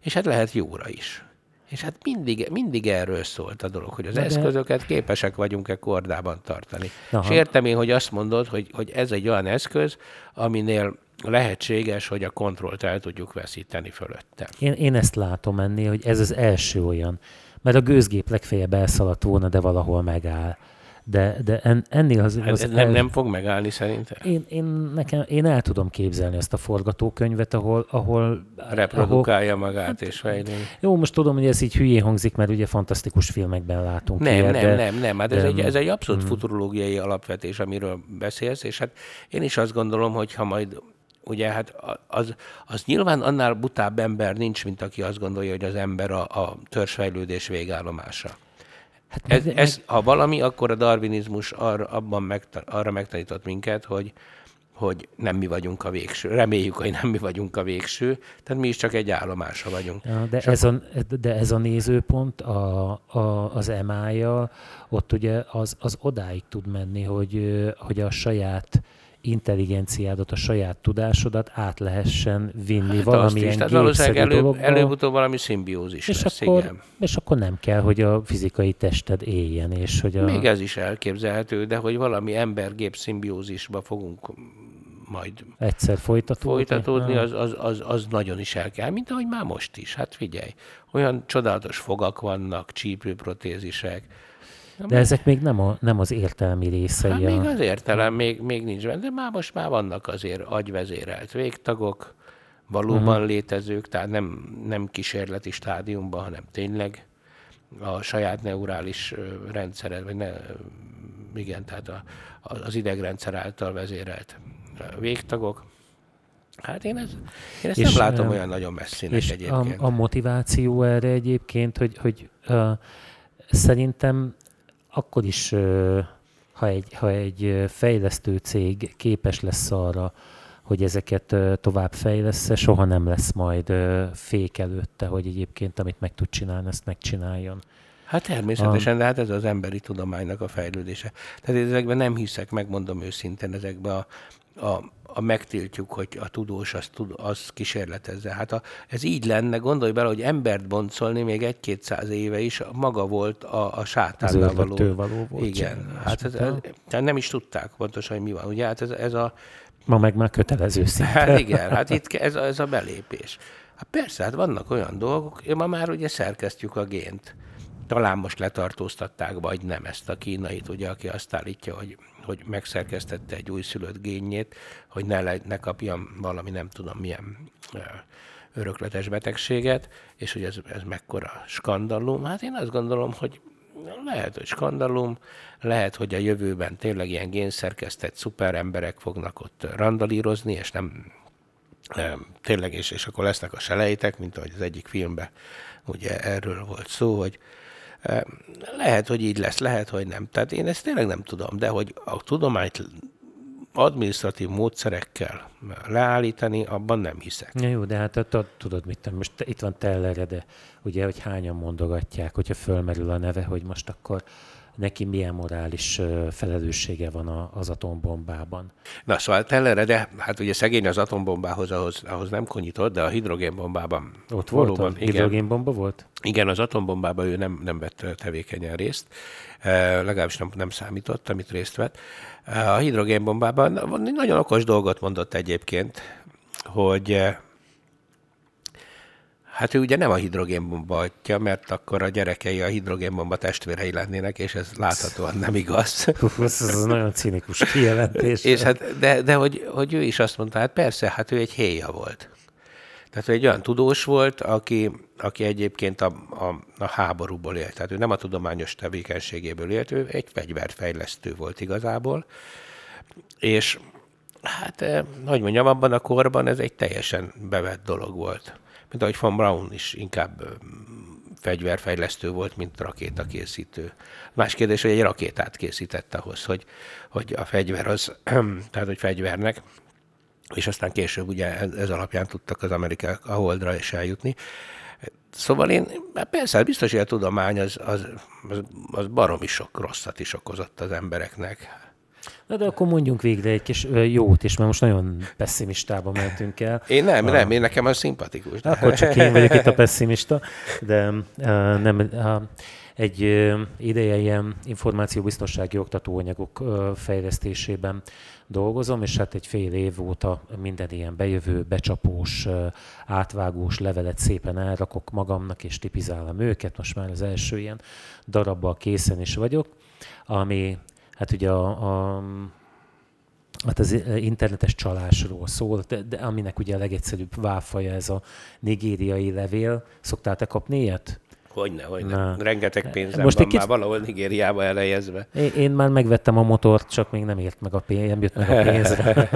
Speaker 2: és hát lehet jóra is. És hát mindig, mindig erről szólt a dolog, hogy az de eszközöket képesek vagyunk-e kordában tartani. Aha. És értem én, hogy azt mondod, hogy, hogy ez egy olyan eszköz, aminél lehetséges, hogy a kontrollt el tudjuk veszíteni fölötte.
Speaker 1: Én, én ezt látom ennél, hogy ez az első olyan. Mert a gőzgép legfeljebb elszaladt volna, de valahol megáll. De, de en, ennél az...
Speaker 2: az
Speaker 1: ez
Speaker 2: nem, el... nem fog megállni szerintem?
Speaker 1: Én, én, nekem, én el tudom képzelni ezt a forgatókönyvet, ahol... ahol
Speaker 2: Reprodukálja ahol, magát hát, és fejlődik.
Speaker 1: Jó, most tudom, hogy ez így hülyén hangzik, mert ugye fantasztikus filmekben látunk
Speaker 2: Nem, ilyet, nem, de, nem, nem. Hát ez, egy, ez egy abszolút mm. futurológiai alapvetés, amiről beszélsz, és hát én is azt gondolom, hogy ha majd ugye hát az, az nyilván annál butább ember nincs, mint aki azt gondolja, hogy az ember a, a törzsfejlődés végállomása. Hát ez, meg, ez, ha valami, akkor a darwinizmus arra, abban megtan, arra megtanított minket, hogy, hogy nem mi vagyunk a végső. Reméljük, hogy nem mi vagyunk a végső, tehát mi is csak egy állomása vagyunk.
Speaker 1: Ja, de, ez a, de ez a nézőpont a, a, az emája, ott ugye az, az odáig tud menni, hogy, hogy a saját intelligenciádat, a saját tudásodat át lehessen vinni hát valamilyen
Speaker 2: is, valószínűleg elő, előbb-utóbb valami szimbiózis
Speaker 1: és
Speaker 2: lesz,
Speaker 1: akkor,
Speaker 2: igen.
Speaker 1: És akkor nem kell, hogy a fizikai tested éljen, és hogy a...
Speaker 2: Még ez is elképzelhető, de hogy valami ember-gép szimbiózisba fogunk majd
Speaker 1: egyszer folytatódni,
Speaker 2: folytatódni az, az, az, az nagyon is el kell, mint ahogy már most is. Hát figyelj, olyan csodálatos fogak vannak, csípőprotézisek,
Speaker 1: de ezek még nem, a, nem az értelmi részei. Hát
Speaker 2: még az értelem még, még nincs benne, de már most már vannak azért agyvezérelt végtagok, valóban uh-huh. létezők, tehát nem, nem kísérleti stádiumban, hanem tényleg a saját neurális rendszered, vagy ne, igen, tehát a, az idegrendszer által vezérelt végtagok. Hát én, ez, én ezt és, nem látom olyan nagyon messzinek és egyébként.
Speaker 1: A, a motiváció erre egyébként, hogy, hogy uh, szerintem akkor is, ha egy, ha egy fejlesztő cég képes lesz arra, hogy ezeket tovább fejlesz soha nem lesz majd fék előtte, hogy egyébként amit meg tud csinálni, ezt megcsináljon.
Speaker 2: Hát természetesen, a... de hát ez az emberi tudománynak a fejlődése. Tehát ezekben nem hiszek, megmondom őszintén, ezekben a, a a megtiltjuk, hogy a tudós az, tud, az kísérletezze. Hát a, ez így lenne, gondolj bele, hogy embert boncolni még egy-kétszáz éve is maga volt a, a sátánnal való.
Speaker 1: való volt.
Speaker 2: Igen, hát ez, ez, ez, nem is tudták pontosan, hogy mi van. Ugye hát ez, ez a...
Speaker 1: Ma meg már kötelező
Speaker 2: szinte. Hát igen, hát itt ez, ez a belépés. Hát persze, hát vannak olyan dolgok, ma már ugye szerkesztjük a gént talán most letartóztatták, vagy nem ezt a kínait, ugye, aki azt állítja, hogy hogy megszerkesztette egy újszülött génjét, hogy ne, le, ne kapjam valami nem tudom milyen örökletes betegséget, és hogy ez, ez mekkora skandalum. Hát én azt gondolom, hogy lehet, hogy skandalum, lehet, hogy a jövőben tényleg ilyen génszerkesztett szuper emberek fognak ott randalírozni, és nem tényleg, és, és akkor lesznek a selejtek, mint ahogy az egyik filmben ugye erről volt szó, hogy lehet, hogy így lesz, lehet, hogy nem. Tehát én ezt tényleg nem tudom, de hogy a tudományt administratív módszerekkel leállítani, abban nem hiszek.
Speaker 1: Ja, jó, de hát tudod mit, most itt van Tellere, de ugye, hogy hányan mondogatják, hogyha fölmerül a neve, hogy most akkor neki milyen morális felelőssége van az atombombában.
Speaker 2: Na szóval Tellere, de hát ugye szegény az atombombához, ahhoz, ahhoz nem konyított, de a hidrogénbombában
Speaker 1: Ott volt a hidrogénbomba volt?
Speaker 2: Igen, az atombombában ő nem, nem vett tevékenyen részt, legalábbis nem, nem számított, amit részt vett. A hidrogénbombában nagyon okos dolgot mondott egyébként, hogy Hát ő ugye nem a hidrogénbomba atya, mert akkor a gyerekei a hidrogénbomba testvérei lennének, és ez láthatóan nem igaz.
Speaker 1: ez az nagyon cinikus kijelentés.
Speaker 2: és hát, de, de hogy, hogy ő is azt mondta, hát persze, hát ő egy héja volt. Tehát ő egy olyan tudós volt, aki, aki egyébként a, a, a háborúból élt. Tehát ő nem a tudományos tevékenységéből élt, ő egy fegyverfejlesztő volt igazából. És hát, eh, hogy mondjam, abban a korban ez egy teljesen bevett dolog volt mint ahogy Von Braun is inkább fegyverfejlesztő volt, mint rakétakészítő. Más kérdés, hogy egy rakétát készített ahhoz, hogy, hogy a fegyver az, tehát hogy fegyvernek, és aztán később ugye ez, alapján tudtak az amerikák a holdra is eljutni. Szóval én, hát persze, biztos, hogy a tudomány az, az, az, az baromi sok rosszat is okozott az embereknek.
Speaker 1: Na de akkor mondjunk végre egy kis jót is, mert most nagyon pessimistában mentünk el.
Speaker 2: Én nem, a... nem, én nekem az szimpatikus.
Speaker 1: De... Akkor csak én vagyok itt a pessimista, de uh, nem, uh, egy uh, ideje ilyen információbiztonsági oktatóanyagok uh, fejlesztésében dolgozom, és hát egy fél év óta minden ilyen bejövő, becsapós, uh, átvágós levelet szépen elrakok magamnak, és tipizálom őket. Most már az első ilyen darabbal készen is vagyok, ami hát ugye a, a hát az internetes csalásról szól, de, de aminek ugye a legegyszerűbb válfaja ez a nigériai levél. Szoktál-te kapni ilyet?
Speaker 2: Hogyne, hogyne. Na. Rengeteg pénzem Most van kicsit... már valahol Nigériába elejezve.
Speaker 1: Én, én már megvettem a motort, csak még nem ért meg a pénz, nem jött meg a pénzre.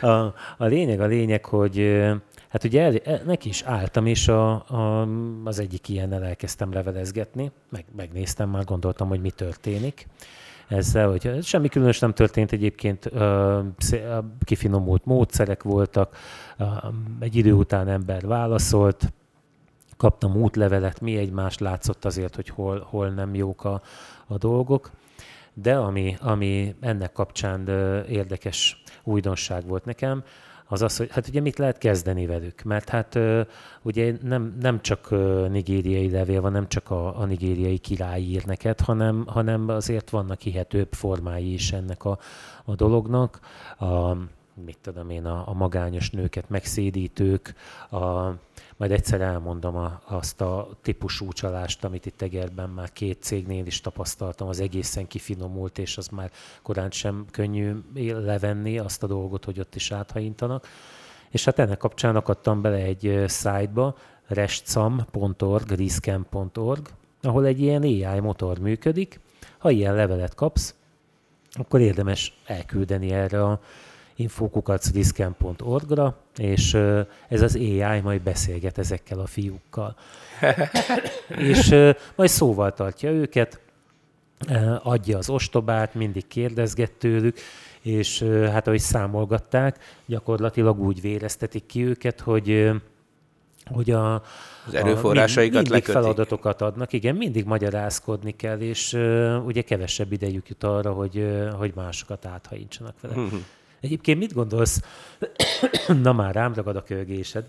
Speaker 1: a, a lényeg, a lényeg, hogy hát ugye el, el, neki is álltam, és a, a, az egyik ilyennel elkezdtem levelezgetni, meg, megnéztem, már gondoltam, hogy mi történik ezzel, hogy semmi különös nem történt egyébként, kifinomult módszerek voltak, egy idő után ember válaszolt, kaptam útlevelet, mi egymás látszott azért, hogy hol, hol nem jók a, a dolgok. De ami, ami ennek kapcsán érdekes újdonság volt nekem, az az, hogy hát ugye mit lehet kezdeni velük, mert hát ugye nem, nem csak nigériai levél van, nem csak a, a nigériai király ír neked, hanem, hanem azért vannak hihetőbb formái is ennek a, a dolognak. A, mit tudom én, a, a magányos nőket megszédítők, a, majd egyszer elmondom a, azt a típusú csalást, amit itt Egerben már két cégnél is tapasztaltam, az egészen kifinomult, és az már korán sem könnyű levenni azt a dolgot, hogy ott is áthaintanak. És hát ennek kapcsán akadtam bele egy szájtba, restcam.org, riscam.org, ahol egy ilyen AI motor működik. Ha ilyen levelet kapsz, akkor érdemes elküldeni erre a infokukacdiszken.org-ra, és ez az AI majd beszélget ezekkel a fiúkkal. és majd szóval tartja őket, adja az ostobát, mindig kérdezget tőlük, és hát ahogy számolgatták, gyakorlatilag úgy véreztetik ki őket, hogy hogy a,
Speaker 2: az erőforrásaikat
Speaker 1: mindig lekötik. feladatokat adnak, igen, mindig magyarázkodni kell, és uh, ugye kevesebb idejük jut arra, hogy, uh, hogy másokat áthajítsanak vele. Egyébként mit gondolsz, na már rám ragad a kölgésed,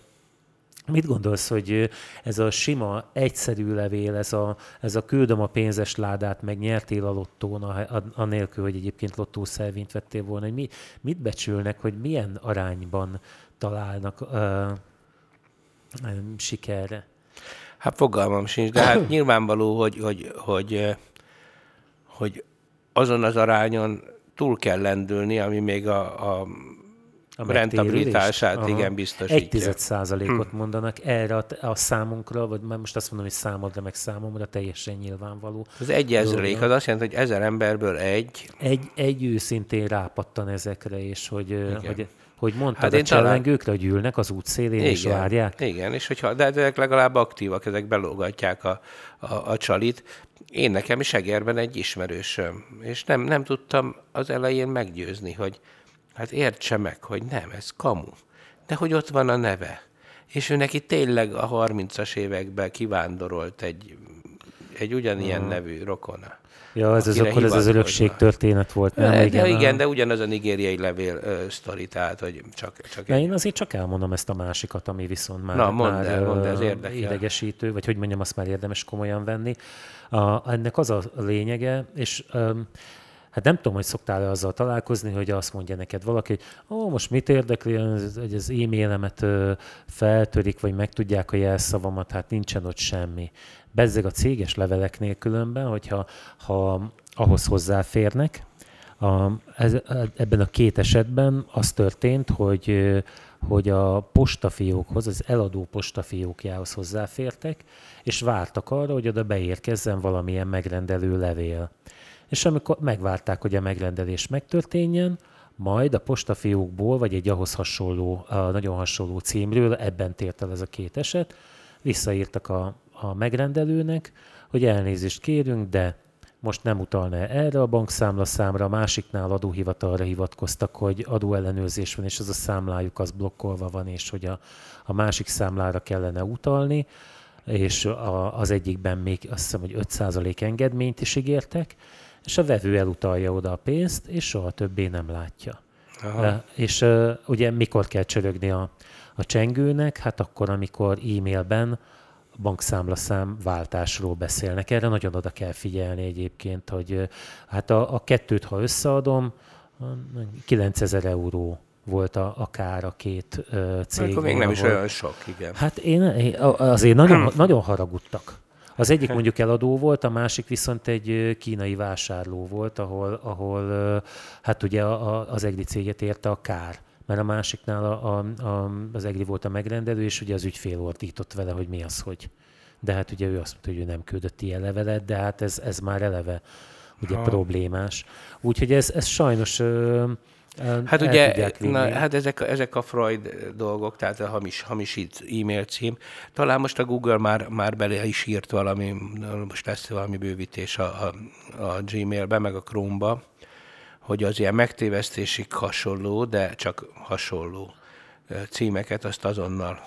Speaker 1: Mit gondolsz, hogy ez a sima, egyszerű levél, ez a, ez a küldöm a pénzes ládát, meg nyertél a lottón, anélkül, hogy egyébként lottószervényt vettél volna, hogy mi, mit becsülnek, hogy milyen arányban találnak uh, sikerre?
Speaker 2: Hát fogalmam sincs, de hát nyilvánvaló, hogy, hogy, hogy, hogy azon az arányon túl kell lendülni, ami még a, a a rentabilitását Aha. igen biztosítja.
Speaker 1: Egy tized százalékot hm. mondanak erre a, a számunkra, vagy most azt mondom, hogy számodra meg számomra teljesen nyilvánvaló.
Speaker 2: Az egy ezrelék, az azt jelenti, hogy ezer emberből egy...
Speaker 1: Egy, egy őszintén rápattan ezekre, és hogy, hogy hogy mondtad hát a csellengőkre, talán... hogy ülnek az útszélén igen, és várják?
Speaker 2: Igen, és hogyha, de ezek legalább aktívak, ezek belógatják a, a, a csalit. Én nekem is Egerben egy ismerősöm, és nem, nem tudtam az elején meggyőzni, hogy Hát értse meg, hogy nem, ez kamu. De hogy ott van a neve. És ő neki tényleg a 30-as években kivándorolt egy, egy ugyanilyen uh nevű rokona.
Speaker 1: Ja, ez az akkor ez az örökség történet volt. Nem?
Speaker 2: De, igen, de, igen, de ugyanaz a nigériai levél ö, sztori, tehát hogy csak, csak
Speaker 1: de egy... én azért csak elmondom ezt a másikat, ami viszont már,
Speaker 2: Na, mondd
Speaker 1: már
Speaker 2: el, mondd, ez érdekel.
Speaker 1: idegesítő, vagy hogy mondjam, azt már érdemes komolyan venni. A, ennek az a lényege, és um, Hát nem tudom, hogy szoktál-e azzal találkozni, hogy azt mondja neked valaki, hogy ó, most mit érdekli, hogy az e-mailemet feltörik, vagy megtudják a jelszavamat, hát nincsen ott semmi. Bezzeg a céges leveleknél különben, hogyha ha ahhoz hozzáférnek, a, ez, ebben a két esetben az történt, hogy, hogy a postafiókhoz, az eladó postafiókjához hozzáfértek, és vártak arra, hogy oda beérkezzen valamilyen megrendelő levél. És amikor megvárták, hogy a megrendelés megtörténjen, majd a postafiókból, vagy egy ahhoz hasonló, nagyon hasonló címről, ebben tért el ez a két eset, visszaírtak a, a megrendelőnek, hogy elnézést kérünk, de most nem utalna erre a bankszámla számra, a másiknál adóhivatalra hivatkoztak, hogy adóellenőrzés van, és az a számlájuk az blokkolva van, és hogy a, a másik számlára kellene utalni, és a, az egyikben még azt hiszem, hogy 5% engedményt is ígértek, és a vevő elutalja oda a pénzt, és soha többé nem látja. Aha. És uh, ugye mikor kell csörögni a, a csengőnek? Hát akkor, amikor e-mailben bankszámlaszám váltásról beszélnek. Erre nagyon oda kell figyelni egyébként, hogy hát a, a kettőt, ha összeadom, 9000 euró volt a, a kár a két uh, cég.
Speaker 2: Akkor még nem is olyan sok, igen.
Speaker 1: Hát én, én azért nagyon, nagyon haragudtak. Az egyik mondjuk eladó volt, a másik viszont egy kínai vásárló volt, ahol, ahol hát ugye az EGRI céget érte a kár mert a másiknál a, a, a, az EGRI volt a megrendelő, és ugye az ügyfél ordított vele, hogy mi az, hogy. De hát ugye ő azt mondta, hogy ő nem küldött ilyen levelet, de hát ez, ez már eleve ugye ha. problémás. Úgyhogy ez, ez sajnos
Speaker 2: Hát ugye, na, hát ezek, ezek a Freud dolgok, tehát a hamis, hamisít e-mail cím. Talán most a Google már, már bele is írt valami, most lesz valami bővítés a, a, a Gmailbe, meg a Chrome-ba, hogy az ilyen megtévesztésig hasonló, de csak hasonló címeket azt azonnal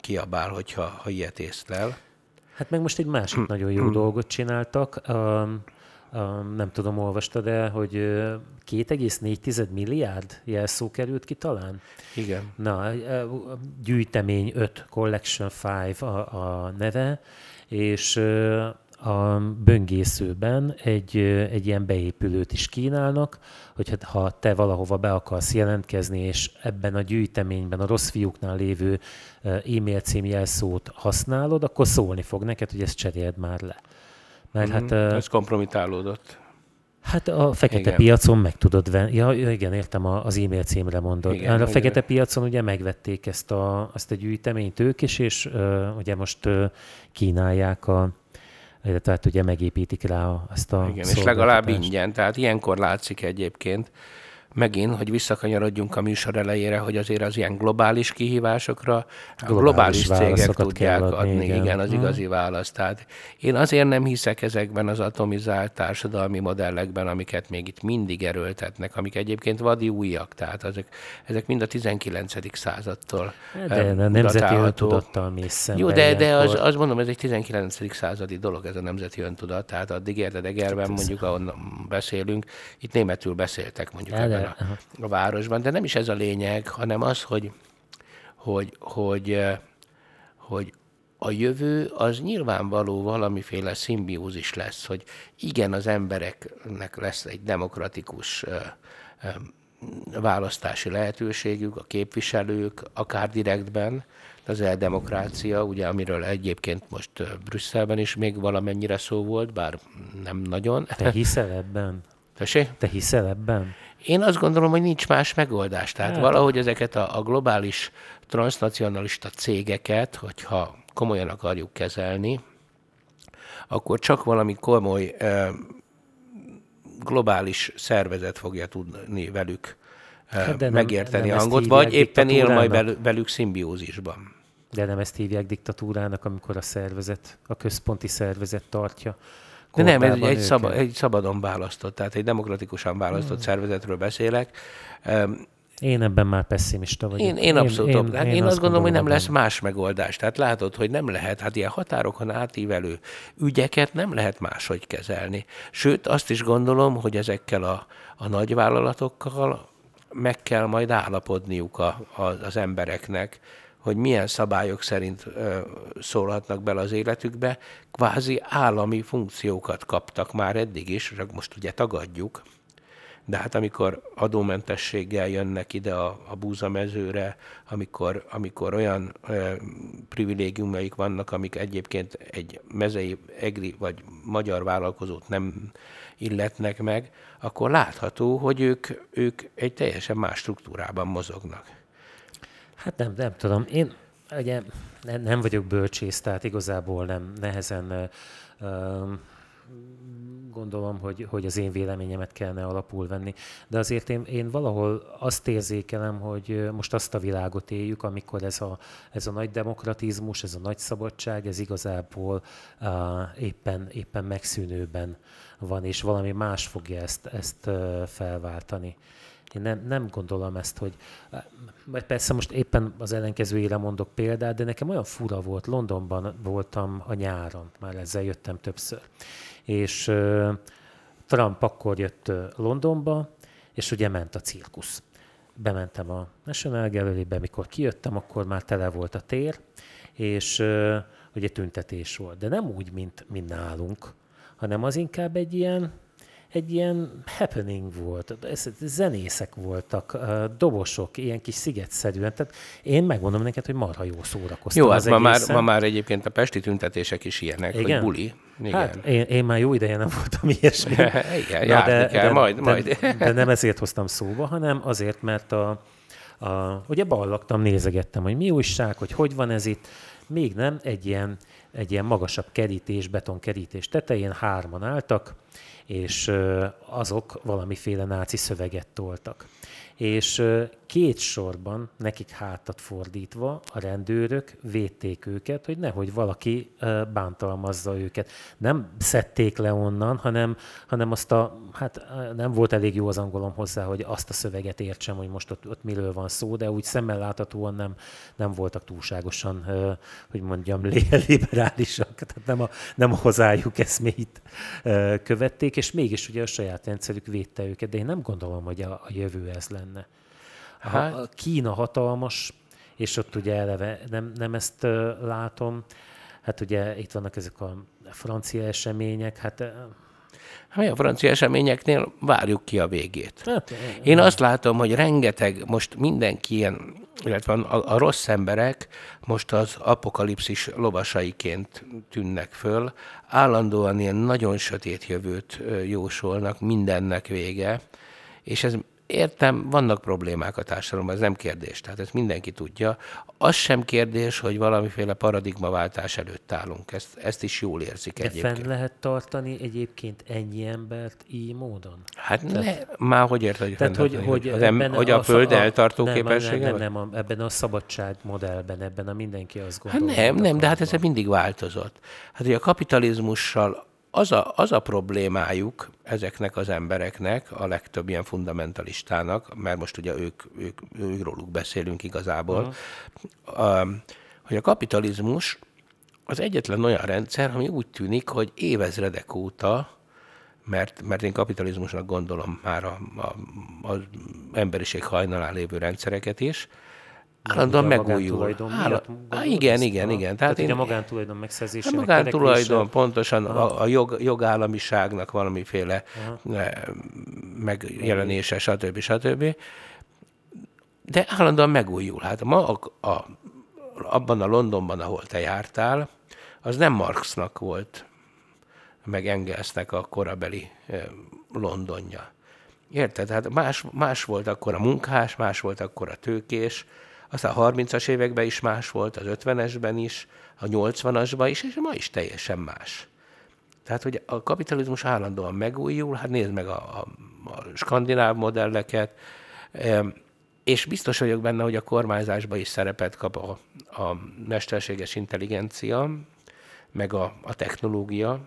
Speaker 2: kiabál, hogyha ha ilyet észlel.
Speaker 1: Hát meg most egy másik hm. nagyon jó hm. dolgot csináltak. Um, nem tudom, olvastad de hogy 2,4 milliárd jelszó került ki talán?
Speaker 2: Igen.
Speaker 1: Na, gyűjtemény 5, Collection 5 a, a neve, és a böngészőben egy, egy ilyen beépülőt is kínálnak, hogy hát, ha te valahova be akarsz jelentkezni, és ebben a gyűjteményben a rossz fiúknál lévő e-mail címjelszót használod, akkor szólni fog neked, hogy ezt cseréld már le.
Speaker 2: Mert mm-hmm. hát, Ez kompromitálódott.
Speaker 1: Hát a fekete igen. piacon meg tudod venni. Ja, igen, értem, az e-mail címre mondod. Igen, hát a fekete igen. piacon ugye megvették ezt a, ezt a gyűjteményt ők is, és uh, ugye most uh, kínálják a, tehát ugye megépítik rá ezt a
Speaker 2: Igen, és legalább ingyen, tehát ilyenkor látszik egyébként, megint, hogy visszakanyarodjunk a műsor elejére, hogy azért az ilyen globális kihívásokra globális, globális cégek tudják adni, adni igen. igen, az hmm. igazi választ. Tehát én azért nem hiszek ezekben az atomizált társadalmi modellekben, amiket még itt mindig erőltetnek, amik egyébként vadi újak, tehát ezek, ezek mind a 19. századtól
Speaker 1: De a nemzeti öntudattal mész
Speaker 2: Jó, de, de az, az mondom, ez egy 19. századi dolog, ez a nemzeti öntudat, tehát addig érted, Egerben mondjuk, ahol beszélünk, itt németül beszéltek mondjuk de, ebben a, a városban, de nem is ez a lényeg, hanem az, hogy, hogy, hogy, eh, hogy a jövő az nyilvánvaló valamiféle szimbiózis lesz, hogy igen, az embereknek lesz egy demokratikus eh, eh, választási lehetőségük, a képviselők, akár direktben, az eldemokrácia, ugye amiről egyébként most Brüsszelben is még valamennyire szó volt, bár nem nagyon.
Speaker 1: Te hiszel ebben?
Speaker 2: Tessék?
Speaker 1: Te hiszel ebben?
Speaker 2: Én azt gondolom, hogy nincs más megoldás. Tehát hát. valahogy ezeket a, a globális transnacionalista cégeket, hogyha komolyan akarjuk kezelni, akkor csak valami komoly globális szervezet fogja tudni velük hát de megérteni nem, nem hangot, vagy éppen él majd velük szimbiózisban.
Speaker 1: De nem ezt hívják diktatúrának, amikor a szervezet, a központi szervezet tartja.
Speaker 2: De nem, ez egy, szaba, egy szabadon választott, tehát egy demokratikusan választott hmm. szervezetről beszélek.
Speaker 1: Én ebben már pessimista vagyok.
Speaker 2: Én, én abszolút. Én, én, hát én, én azt gondolom, hogy nem lesz más megoldás. Tehát látod, hogy nem lehet, hát ilyen határokon átívelő ügyeket nem lehet máshogy kezelni. Sőt, azt is gondolom, hogy ezekkel a, a nagyvállalatokkal meg kell majd állapodniuk a, a, az embereknek, hogy milyen szabályok szerint szólhatnak bele az életükbe, kvázi állami funkciókat kaptak már eddig is, csak most ugye tagadjuk, de hát amikor adómentességgel jönnek ide a, a búzamezőre, amikor, amikor olyan ö, privilégiumaik vannak, amik egyébként egy mezei, egri vagy magyar vállalkozót nem illetnek meg, akkor látható, hogy ők, ők egy teljesen más struktúrában mozognak.
Speaker 1: Hát nem, nem tudom. Én ugye nem, nem vagyok bölcsész, tehát igazából nem nehezen uh, gondolom, hogy, hogy az én véleményemet kellene alapul venni. De azért én, én valahol azt érzékelem, hogy most azt a világot éljük, amikor ez a, ez a nagy demokratizmus, ez a nagy szabadság, ez igazából uh, éppen, éppen megszűnőben van, és valami más fogja ezt, ezt felváltani. Én nem, nem gondolom ezt, hogy vagy persze most éppen az ellenkezőjére mondok példát, de nekem olyan fura volt, Londonban voltam a nyáron, már ezzel jöttem többször. És uh, Trump akkor jött Londonba, és ugye ment a cirkusz. Bementem a National Gallery-be, mikor kijöttem, akkor már tele volt a tér, és uh, ugye tüntetés volt. De nem úgy, mint, mint nálunk, hanem az inkább egy ilyen, egy ilyen happening volt, zenészek voltak, dobosok, ilyen kis szigetszerűen. Tehát én megmondom neked, hogy marha jó szórakoztam
Speaker 2: Jó, hát ma már, ma már egyébként a pesti tüntetések is ilyenek, Igen? hogy buli.
Speaker 1: Igen. Hát én, én már jó ideje nem voltam ilyesmi.
Speaker 2: Igen, Na, de, kell, de, majd,
Speaker 1: de,
Speaker 2: majd.
Speaker 1: De nem ezért hoztam szóba, hanem azért, mert a, a, ugye ballaktam, nézegettem, hogy mi újság, hogy hogy van ez itt. Még nem, egy ilyen, egy ilyen magasabb kerítés, betonkerítés tetején hárman álltak, és azok valamiféle náci szöveget toltak. És két sorban, nekik hátat fordítva, a rendőrök védték őket, hogy nehogy valaki bántalmazza őket. Nem szedték le onnan, hanem, hanem azt a, hát nem volt elég jó az angolom hozzá, hogy azt a szöveget értsem, hogy most ott, ott miről van szó, de úgy szemmel láthatóan nem, nem voltak túlságosan, hogy mondjam, liberálisak, tehát nem a, nem a hozzájuk eszméit követték, és mégis ugye a saját rendszerük védte őket, de én nem gondolom, hogy a, a jövő ez lenne. Hát. A Kína hatalmas, és ott ugye eleve nem, nem ezt uh, látom. Hát ugye itt vannak ezek a francia események, hát
Speaker 2: Hát a francia eseményeknél várjuk ki a végét. Hát, Én azt látom, hogy rengeteg, most mindenki ilyen, illetve a, a rossz emberek most az apokalipszis lovasaiként tűnnek föl, állandóan ilyen nagyon sötét jövőt jósolnak, mindennek vége, és ez értem, vannak problémák a társadalomban, ez nem kérdés, tehát ezt mindenki tudja. Az sem kérdés, hogy valamiféle paradigmaváltás előtt állunk, ezt, ezt is jól érzik
Speaker 1: De
Speaker 2: egyébként.
Speaker 1: fenn lehet tartani egyébként ennyi embert így módon?
Speaker 2: Hát tehát, ne, már hogy érted, hogy tehát, hogy, hogy, az em, hogy a, a föld a, eltartó nem, képessége?
Speaker 1: Nem, nem, nem, ebben a szabadság modellben, ebben a mindenki azt
Speaker 2: gondolja. Hát nem, nem, de hát ez mindig változott. Hát ugye a kapitalizmussal az a, az a problémájuk ezeknek az embereknek, a legtöbb ilyen fundamentalistának, mert most ugye ők, ők, ők róluk beszélünk igazából, uh-huh. hogy a kapitalizmus az egyetlen olyan rendszer, ami úgy tűnik, hogy évezredek óta, mert, mert én kapitalizmusnak gondolom már a, a, az emberiség hajnalán lévő rendszereket is, állandóan megújul. Állandóan, igen, igen, igen.
Speaker 1: Tehát, Tehát én, a magántulajdon megszerzése.
Speaker 2: A magántulajdon pontosan a, a jog, jogállamiságnak valamiféle Aha. Eh, megjelenése, stb. stb. De állandóan megújul. Hát ma a, a, abban a Londonban, ahol te jártál, az nem Marxnak volt meg Engelsnek a korabeli Londonja. Érted? Hát más, más volt akkor a munkás, más volt akkor a tőkés, aztán a 30-as években is más volt, az 50-esben is, a 80-asban is, és ma is teljesen más. Tehát, hogy a kapitalizmus állandóan megújul, hát nézd meg a, a, a skandináv modelleket, és biztos vagyok benne, hogy a kormányzásban is szerepet kap a, a mesterséges intelligencia, meg a, a technológia,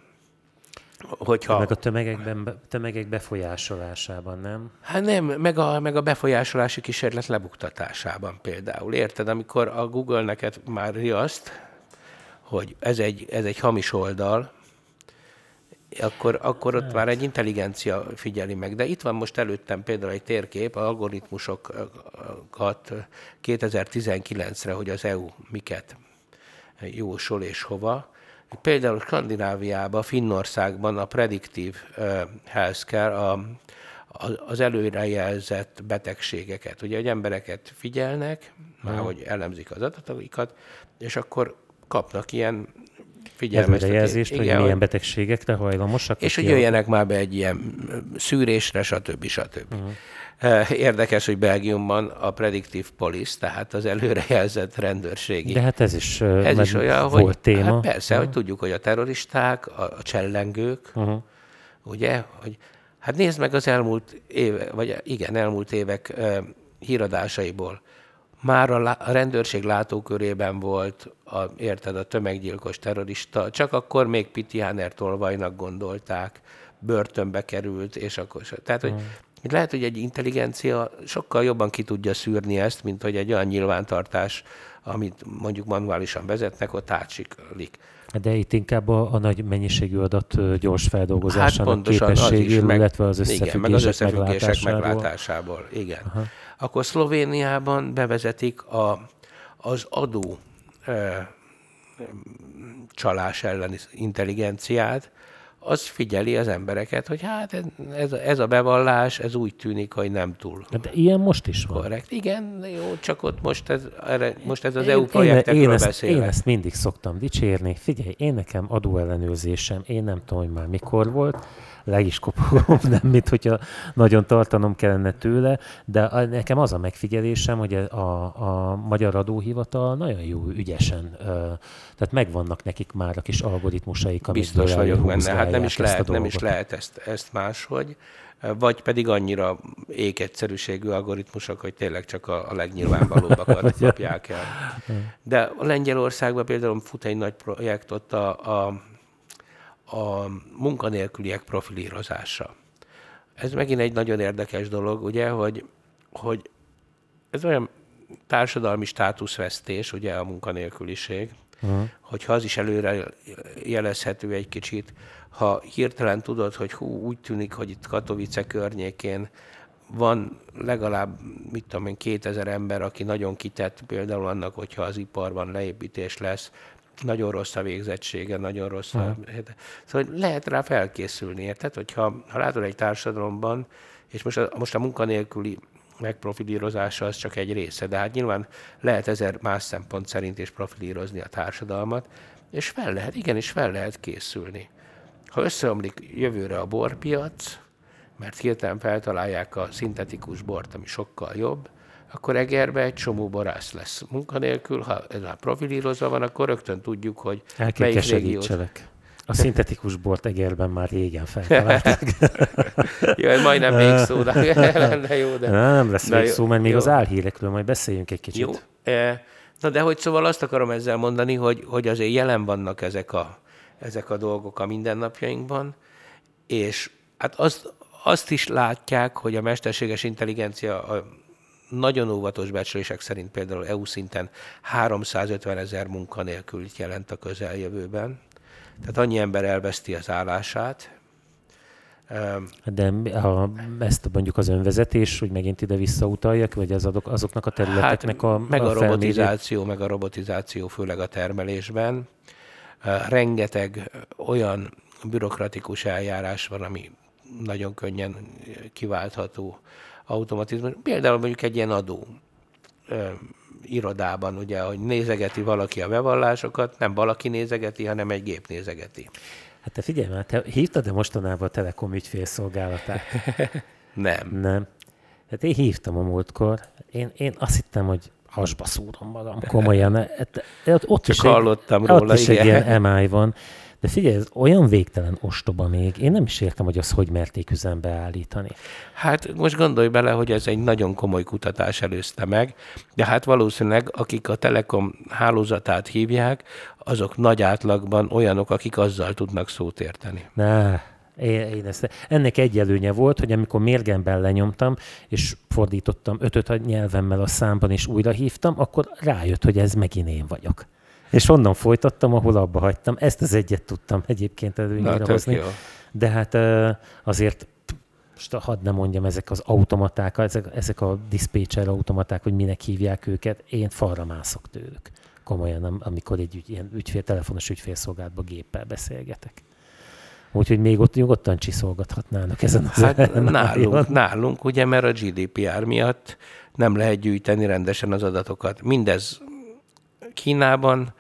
Speaker 1: hogyha... Meg a tömegekben, tömegek befolyásolásában, nem?
Speaker 2: Hát nem, meg a, meg a befolyásolási kísérlet lebuktatásában például. Érted, amikor a Google neked már riaszt, hogy ez egy, ez egy hamis oldal, akkor, akkor ott hát. már egy intelligencia figyeli meg. De itt van most előttem például egy térkép, algoritmusokat 2019-re, hogy az EU miket jósol és hova. Például Skandináviában, Finnországban a prediktív healthcare, a, az előrejelzett betegségeket. Ugye, hogy embereket figyelnek, már hogy elemzik az adataikat, és akkor kapnak ilyen
Speaker 1: figyelmeztetést. hogy milyen betegségekre hajlamosak.
Speaker 2: És hogy jöjjenek már be egy ilyen szűrésre, stb. stb. Uh-huh. Érdekes, hogy Belgiumban a Predictive Police, tehát az előrejelzett rendőrségi.
Speaker 1: De hát ez is,
Speaker 2: ez is olyan, volt hogy, téma. Hát persze, uh-huh. hogy tudjuk, hogy a terroristák, a, a csellengők, uh-huh. ugye, hogy hát nézd meg az elmúlt éve, vagy igen, elmúlt évek uh, híradásaiból. Már a, lá, a rendőrség látókörében volt, a, érted, a tömeggyilkos terrorista, csak akkor még Pitiáner tolvajnak gondolták, börtönbe került, és akkor... Tehát, hogy uh-huh lehet, hogy egy intelligencia sokkal jobban ki tudja szűrni ezt, mint hogy egy olyan nyilvántartás, amit mondjuk manuálisan vezetnek, ott átsiklik.
Speaker 1: De itt inkább a, a nagy mennyiségű adat gyors feldolgozásának hát képességű,
Speaker 2: meg,
Speaker 1: illetve az összefüggések,
Speaker 2: igen, meg az összefüggések meglátásából. meglátásából. Igen. Aha. Akkor Szlovéniában bevezetik a, az adó e, csalás elleni intelligenciát, az figyeli az embereket, hogy hát ez, ez a bevallás, ez úgy tűnik, hogy nem túl.
Speaker 1: De ilyen most is van.
Speaker 2: Korrekt. Igen, jó, csak ott most ez, erre, most ez az én, EU projektekről én, én ezt,
Speaker 1: Én ezt mindig szoktam dicsérni. Figyelj, én nekem adóellenőrzésem, én nem tudom, hogy már mikor volt, le is kopogom, nem, mint hogyha nagyon tartanom kellene tőle, de nekem az a megfigyelésem, hogy a, a magyar adóhivatal nagyon jó, ügyesen, tehát megvannak nekik már a kis algoritmusaik,
Speaker 2: amik Biztos vagyok benne, hát nem is lehet, nem is lehet ezt, ezt máshogy vagy pedig annyira ékegyszerűségű algoritmusok, hogy tényleg csak a, a legnyilvánvalóbbakat kapják el. De a Lengyelországban például fut egy nagy projekt ott a, a a munkanélküliek profilírozása. Ez megint egy nagyon érdekes dolog, ugye, hogy, hogy ez olyan társadalmi státuszvesztés, ugye a munkanélküliség, uh-huh. hogyha az is előre jelezhető egy kicsit, ha hirtelen tudod, hogy hú, úgy tűnik, hogy itt Katowice környékén van legalább, mit tudom én, 2000 ember, aki nagyon kitett például annak, hogyha az iparban leépítés lesz, nagyon rossz a végzettsége, nagyon rossz a... Szóval lehet rá felkészülni, érted? Hogyha ha látod egy társadalomban, és most a, most a munkanélküli megprofilírozása az csak egy része, de hát nyilván lehet ezer más szempont szerint is profilírozni a társadalmat, és fel lehet, igenis fel lehet készülni. Ha összeomlik jövőre a borpiac, mert hirtelen feltalálják a szintetikus bort, ami sokkal jobb, akkor Egerbe egy csomó borász lesz munkanélkül. Ha ez már profilírozva van, akkor rögtön tudjuk, hogy
Speaker 1: El melyik régiót... A szintetikus bort Egerben már régen feltalálták.
Speaker 2: jó, majdnem még szó, de lenne jó. De...
Speaker 1: Nem lesz még szó, mert még jó. az álhírekről majd beszéljünk egy kicsit. Jó.
Speaker 2: E, na de hogy szóval azt akarom ezzel mondani, hogy, hogy azért jelen vannak ezek a, ezek a dolgok a mindennapjainkban, és hát azt, azt is látják, hogy a mesterséges intelligencia a nagyon óvatos becslések szerint például EU szinten 350 ezer munkanélkülit jelent a közeljövőben. Tehát annyi ember elveszti az állását.
Speaker 1: De ha ezt mondjuk az önvezetés, hogy megint ide visszautaljak, vagy az adok, azoknak a területeknek hát, a
Speaker 2: Meg a, a robotizáció, meg a robotizáció főleg a termelésben. Rengeteg olyan bürokratikus eljárás van, ami nagyon könnyen kiváltható automatizmus. Például mondjuk egy ilyen adó irodában, ugye, hogy nézegeti valaki a bevallásokat, nem valaki nézegeti, hanem egy gép nézegeti.
Speaker 1: Hát te figyelj már, te hívtad-e mostanában a Telekom ügyfélszolgálatát?
Speaker 2: Nem.
Speaker 1: Nem. Hát én hívtam a múltkor. Én, én azt hittem, hogy hasba szúrom magam komolyan. Hát, ott, ott
Speaker 2: Csak is hallottam egy, róla,
Speaker 1: ott is igen. egy ilyen MI van. De figyelj, ez olyan végtelen ostoba még. Én nem is értem, hogy azt hogy merték üzembe állítani.
Speaker 2: Hát most gondolj bele, hogy ez egy nagyon komoly kutatás előzte meg, de hát valószínűleg akik a Telekom hálózatát hívják, azok nagy átlagban olyanok, akik azzal tudnak szót érteni.
Speaker 1: Ne, én ezt, ennek egy előnye volt, hogy amikor mérgemben lenyomtam, és fordítottam ötöt a nyelvemmel a számban, és újra hívtam, akkor rájött, hogy ez megint én vagyok. És onnan folytattam, ahol abba hagytam. Ezt az egyet tudtam egyébként előnyére hozni. Jó. De hát azért most hadd ne mondjam, ezek az automaták, ezek, ezek a dispatcher automaták, hogy minek hívják őket, én falra mászok tőlük. Komolyan, amikor egy ügy, ilyen ügyfél, telefonos ügyfélszolgálatba géppel beszélgetek. Úgyhogy még ott nyugodtan csiszolgathatnának ezen az
Speaker 2: hát nálunk, nálunk, ugye, mert a GDPR miatt nem lehet gyűjteni rendesen az adatokat. Mindez Kínában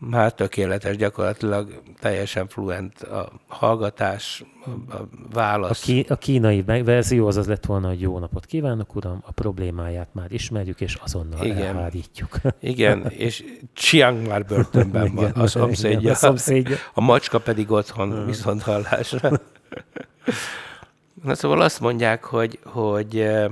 Speaker 2: már tökéletes, gyakorlatilag teljesen fluent a hallgatás, a válasz.
Speaker 1: A, ki, a kínai verzió az az lett volna, hogy jó napot kívánok, uram, a problémáját már ismerjük, és azonnal Igen. elhárítjuk.
Speaker 2: Igen, és Chiang már börtönben igen, van, a szomszédja. Igen, a szomszédja. A macska pedig otthon viszont hallásra. Na szóval azt mondják, hogy, hogy eh,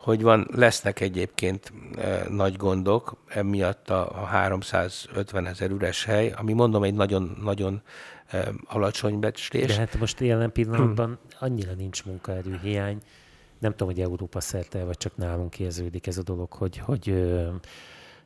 Speaker 2: hogy van, lesznek egyébként e, nagy gondok, emiatt a, a 350 ezer üres hely, ami mondom egy nagyon-nagyon e, alacsony becslés.
Speaker 1: De hát most jelen pillanatban annyira nincs munkaerő hiány, nem tudom, hogy Európa szerte, vagy csak nálunk érződik ez a dolog, hogy, hogy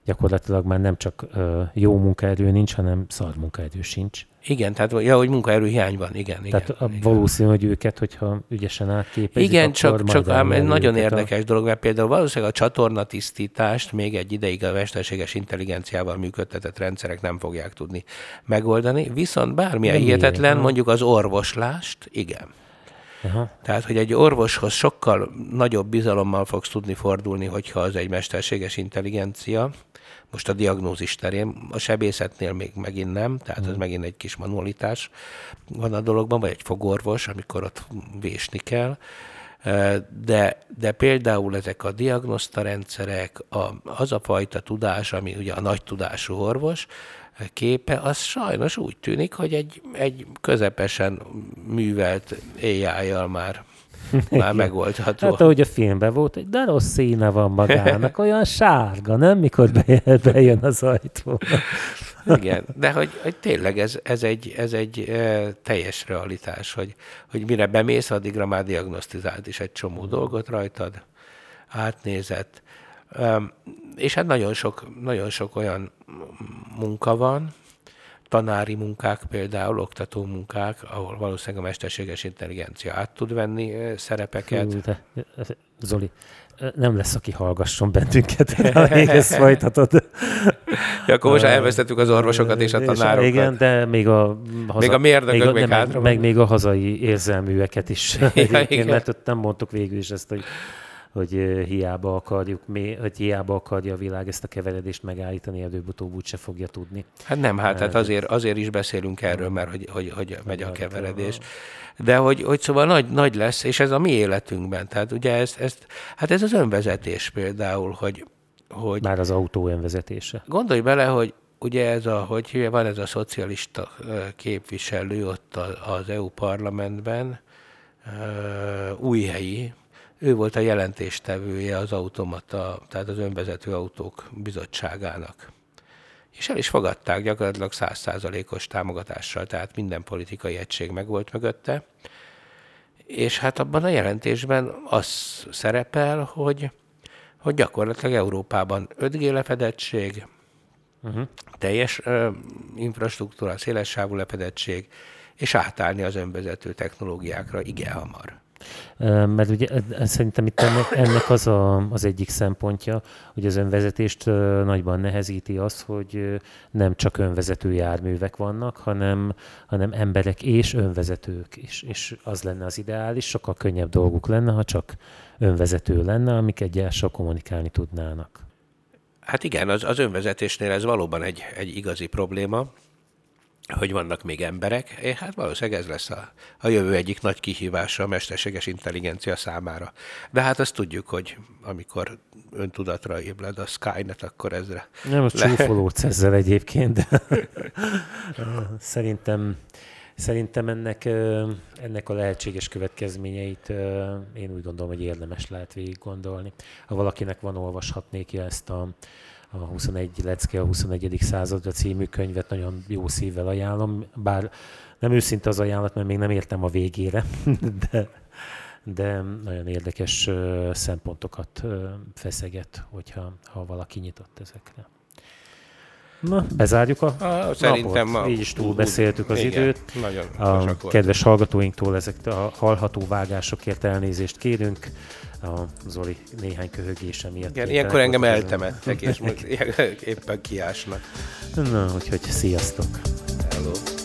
Speaker 1: gyakorlatilag már nem csak jó munkaerő nincs, hanem szar munkaerő sincs.
Speaker 2: Igen, tehát ja, hogy munkaerő hiány van, igen.
Speaker 1: Tehát
Speaker 2: igen,
Speaker 1: a,
Speaker 2: igen.
Speaker 1: valószínű, hogy őket, hogyha ügyesen átképezik,
Speaker 2: Igen, csak, csak ám egy nagyon érdekes a... dolog, mert például valószínűleg a csatornatisztítást még egy ideig a mesterséges intelligenciával működtetett rendszerek nem fogják tudni megoldani, viszont bármilyen Nem hihetetlen, ilyen, mondjuk az orvoslást, igen. Aha. Tehát, hogy egy orvoshoz sokkal nagyobb bizalommal fogsz tudni fordulni, hogyha az egy mesterséges intelligencia, most a diagnózis terén, a sebészetnél még megint nem, tehát ez hmm. megint egy kis manualitás van a dologban, vagy egy fogorvos, amikor ott vésni kell. De, de például ezek a diagnosztarendszerek, a, az a fajta tudás, ami ugye a nagy tudású orvos, képe, az sajnos úgy tűnik, hogy egy, egy közepesen művelt AI-jal már már megoldható.
Speaker 1: Hát ahogy a filmben volt, egy de rossz színe van magának, olyan sárga, nem? Mikor bejön az ajtó.
Speaker 2: Igen, de hogy, hogy tényleg ez, ez egy, ez egy e, teljes realitás, hogy, hogy mire bemész, addigra már diagnosztizált is egy csomó dolgot rajtad, átnézett. Um, és hát nagyon sok, nagyon sok olyan munka van, tanári munkák például, oktató munkák, ahol valószínűleg a mesterséges intelligencia át tud venni szerepeket. Hú, de,
Speaker 1: Zoli, nem lesz, aki hallgasson bennünket, amíg ezt folytatod.
Speaker 2: ja, akkor most elvesztettük az orvosokat és a tanárokat.
Speaker 1: Igen, de még a,
Speaker 2: haza, még a mérdökök még,
Speaker 1: még hátra meg, még a hazai érzelműeket is. Ja, igen. Mert ott nem mondtuk végül is ezt, hogy hogy hiába akarjuk, hogy hiába akarja a világ ezt a keveredést megállítani, előbb-utóbb úgyse fogja tudni.
Speaker 2: Hát nem, hát, hát azért, azért is beszélünk erről, mert hogy, hogy, hogy megy a keveredés. De hogy, hogy szóval nagy, nagy lesz, és ez a mi életünkben. Tehát ugye ezt, ezt hát ez az önvezetés például, hogy, hogy...
Speaker 1: Már az autó önvezetése.
Speaker 2: Gondolj bele, hogy ugye ez a, hogy van ez a szocialista képviselő ott az EU parlamentben, újhelyi, ő volt a jelentéstevője az automata, tehát az önvezető autók bizottságának. És el is fogadták gyakorlatilag százszázalékos támogatással, tehát minden politikai egység meg volt mögötte. És hát abban a jelentésben az szerepel, hogy, hogy gyakorlatilag Európában 5G lefedettség, uh-huh. teljes ö, infrastruktúra, széles sávú lefedettség, és átállni az önvezető technológiákra igen hamar.
Speaker 1: Mert ugye szerintem itt ennek, ennek az a, az egyik szempontja, hogy az önvezetést nagyban nehezíti az, hogy nem csak önvezető járművek vannak, hanem, hanem emberek és önvezetők is. És az lenne az ideális, sokkal könnyebb dolguk lenne, ha csak önvezető lenne, amik egyással kommunikálni tudnának.
Speaker 2: Hát igen, az, az önvezetésnél ez valóban egy, egy igazi probléma, hogy vannak még emberek, hát valószínűleg ez lesz a, a jövő egyik nagy kihívása a mesterséges intelligencia számára. De hát azt tudjuk, hogy amikor öntudatra ébred a Skynet, akkor ezre...
Speaker 1: Nem, most le... csúfolódsz ezzel egyébként, de szerintem, szerintem ennek, ennek a lehetséges következményeit én úgy gondolom, hogy érdemes lehet végig gondolni. Ha valakinek van, olvashatnék ezt a a 21 lecke a 21. századra című könyvet nagyon jó szívvel ajánlom, bár nem őszinte az ajánlat, mert még nem értem a végére, de, de nagyon érdekes szempontokat feszeget, hogyha ha valaki nyitott ezekre. Na, bezárjuk a ah, Szerintem napot. Így is túl beszéltük az igen, időt.
Speaker 2: Nagyon
Speaker 1: a kedves hallgatóinktól ezek a hallható vágásokért elnézést kérünk a Zoli néhány köhögése miatt.
Speaker 2: Igen, ilyenkor engem eltemettek, és most éppen kiásnak.
Speaker 1: Na, úgyhogy sziasztok!
Speaker 2: Hello.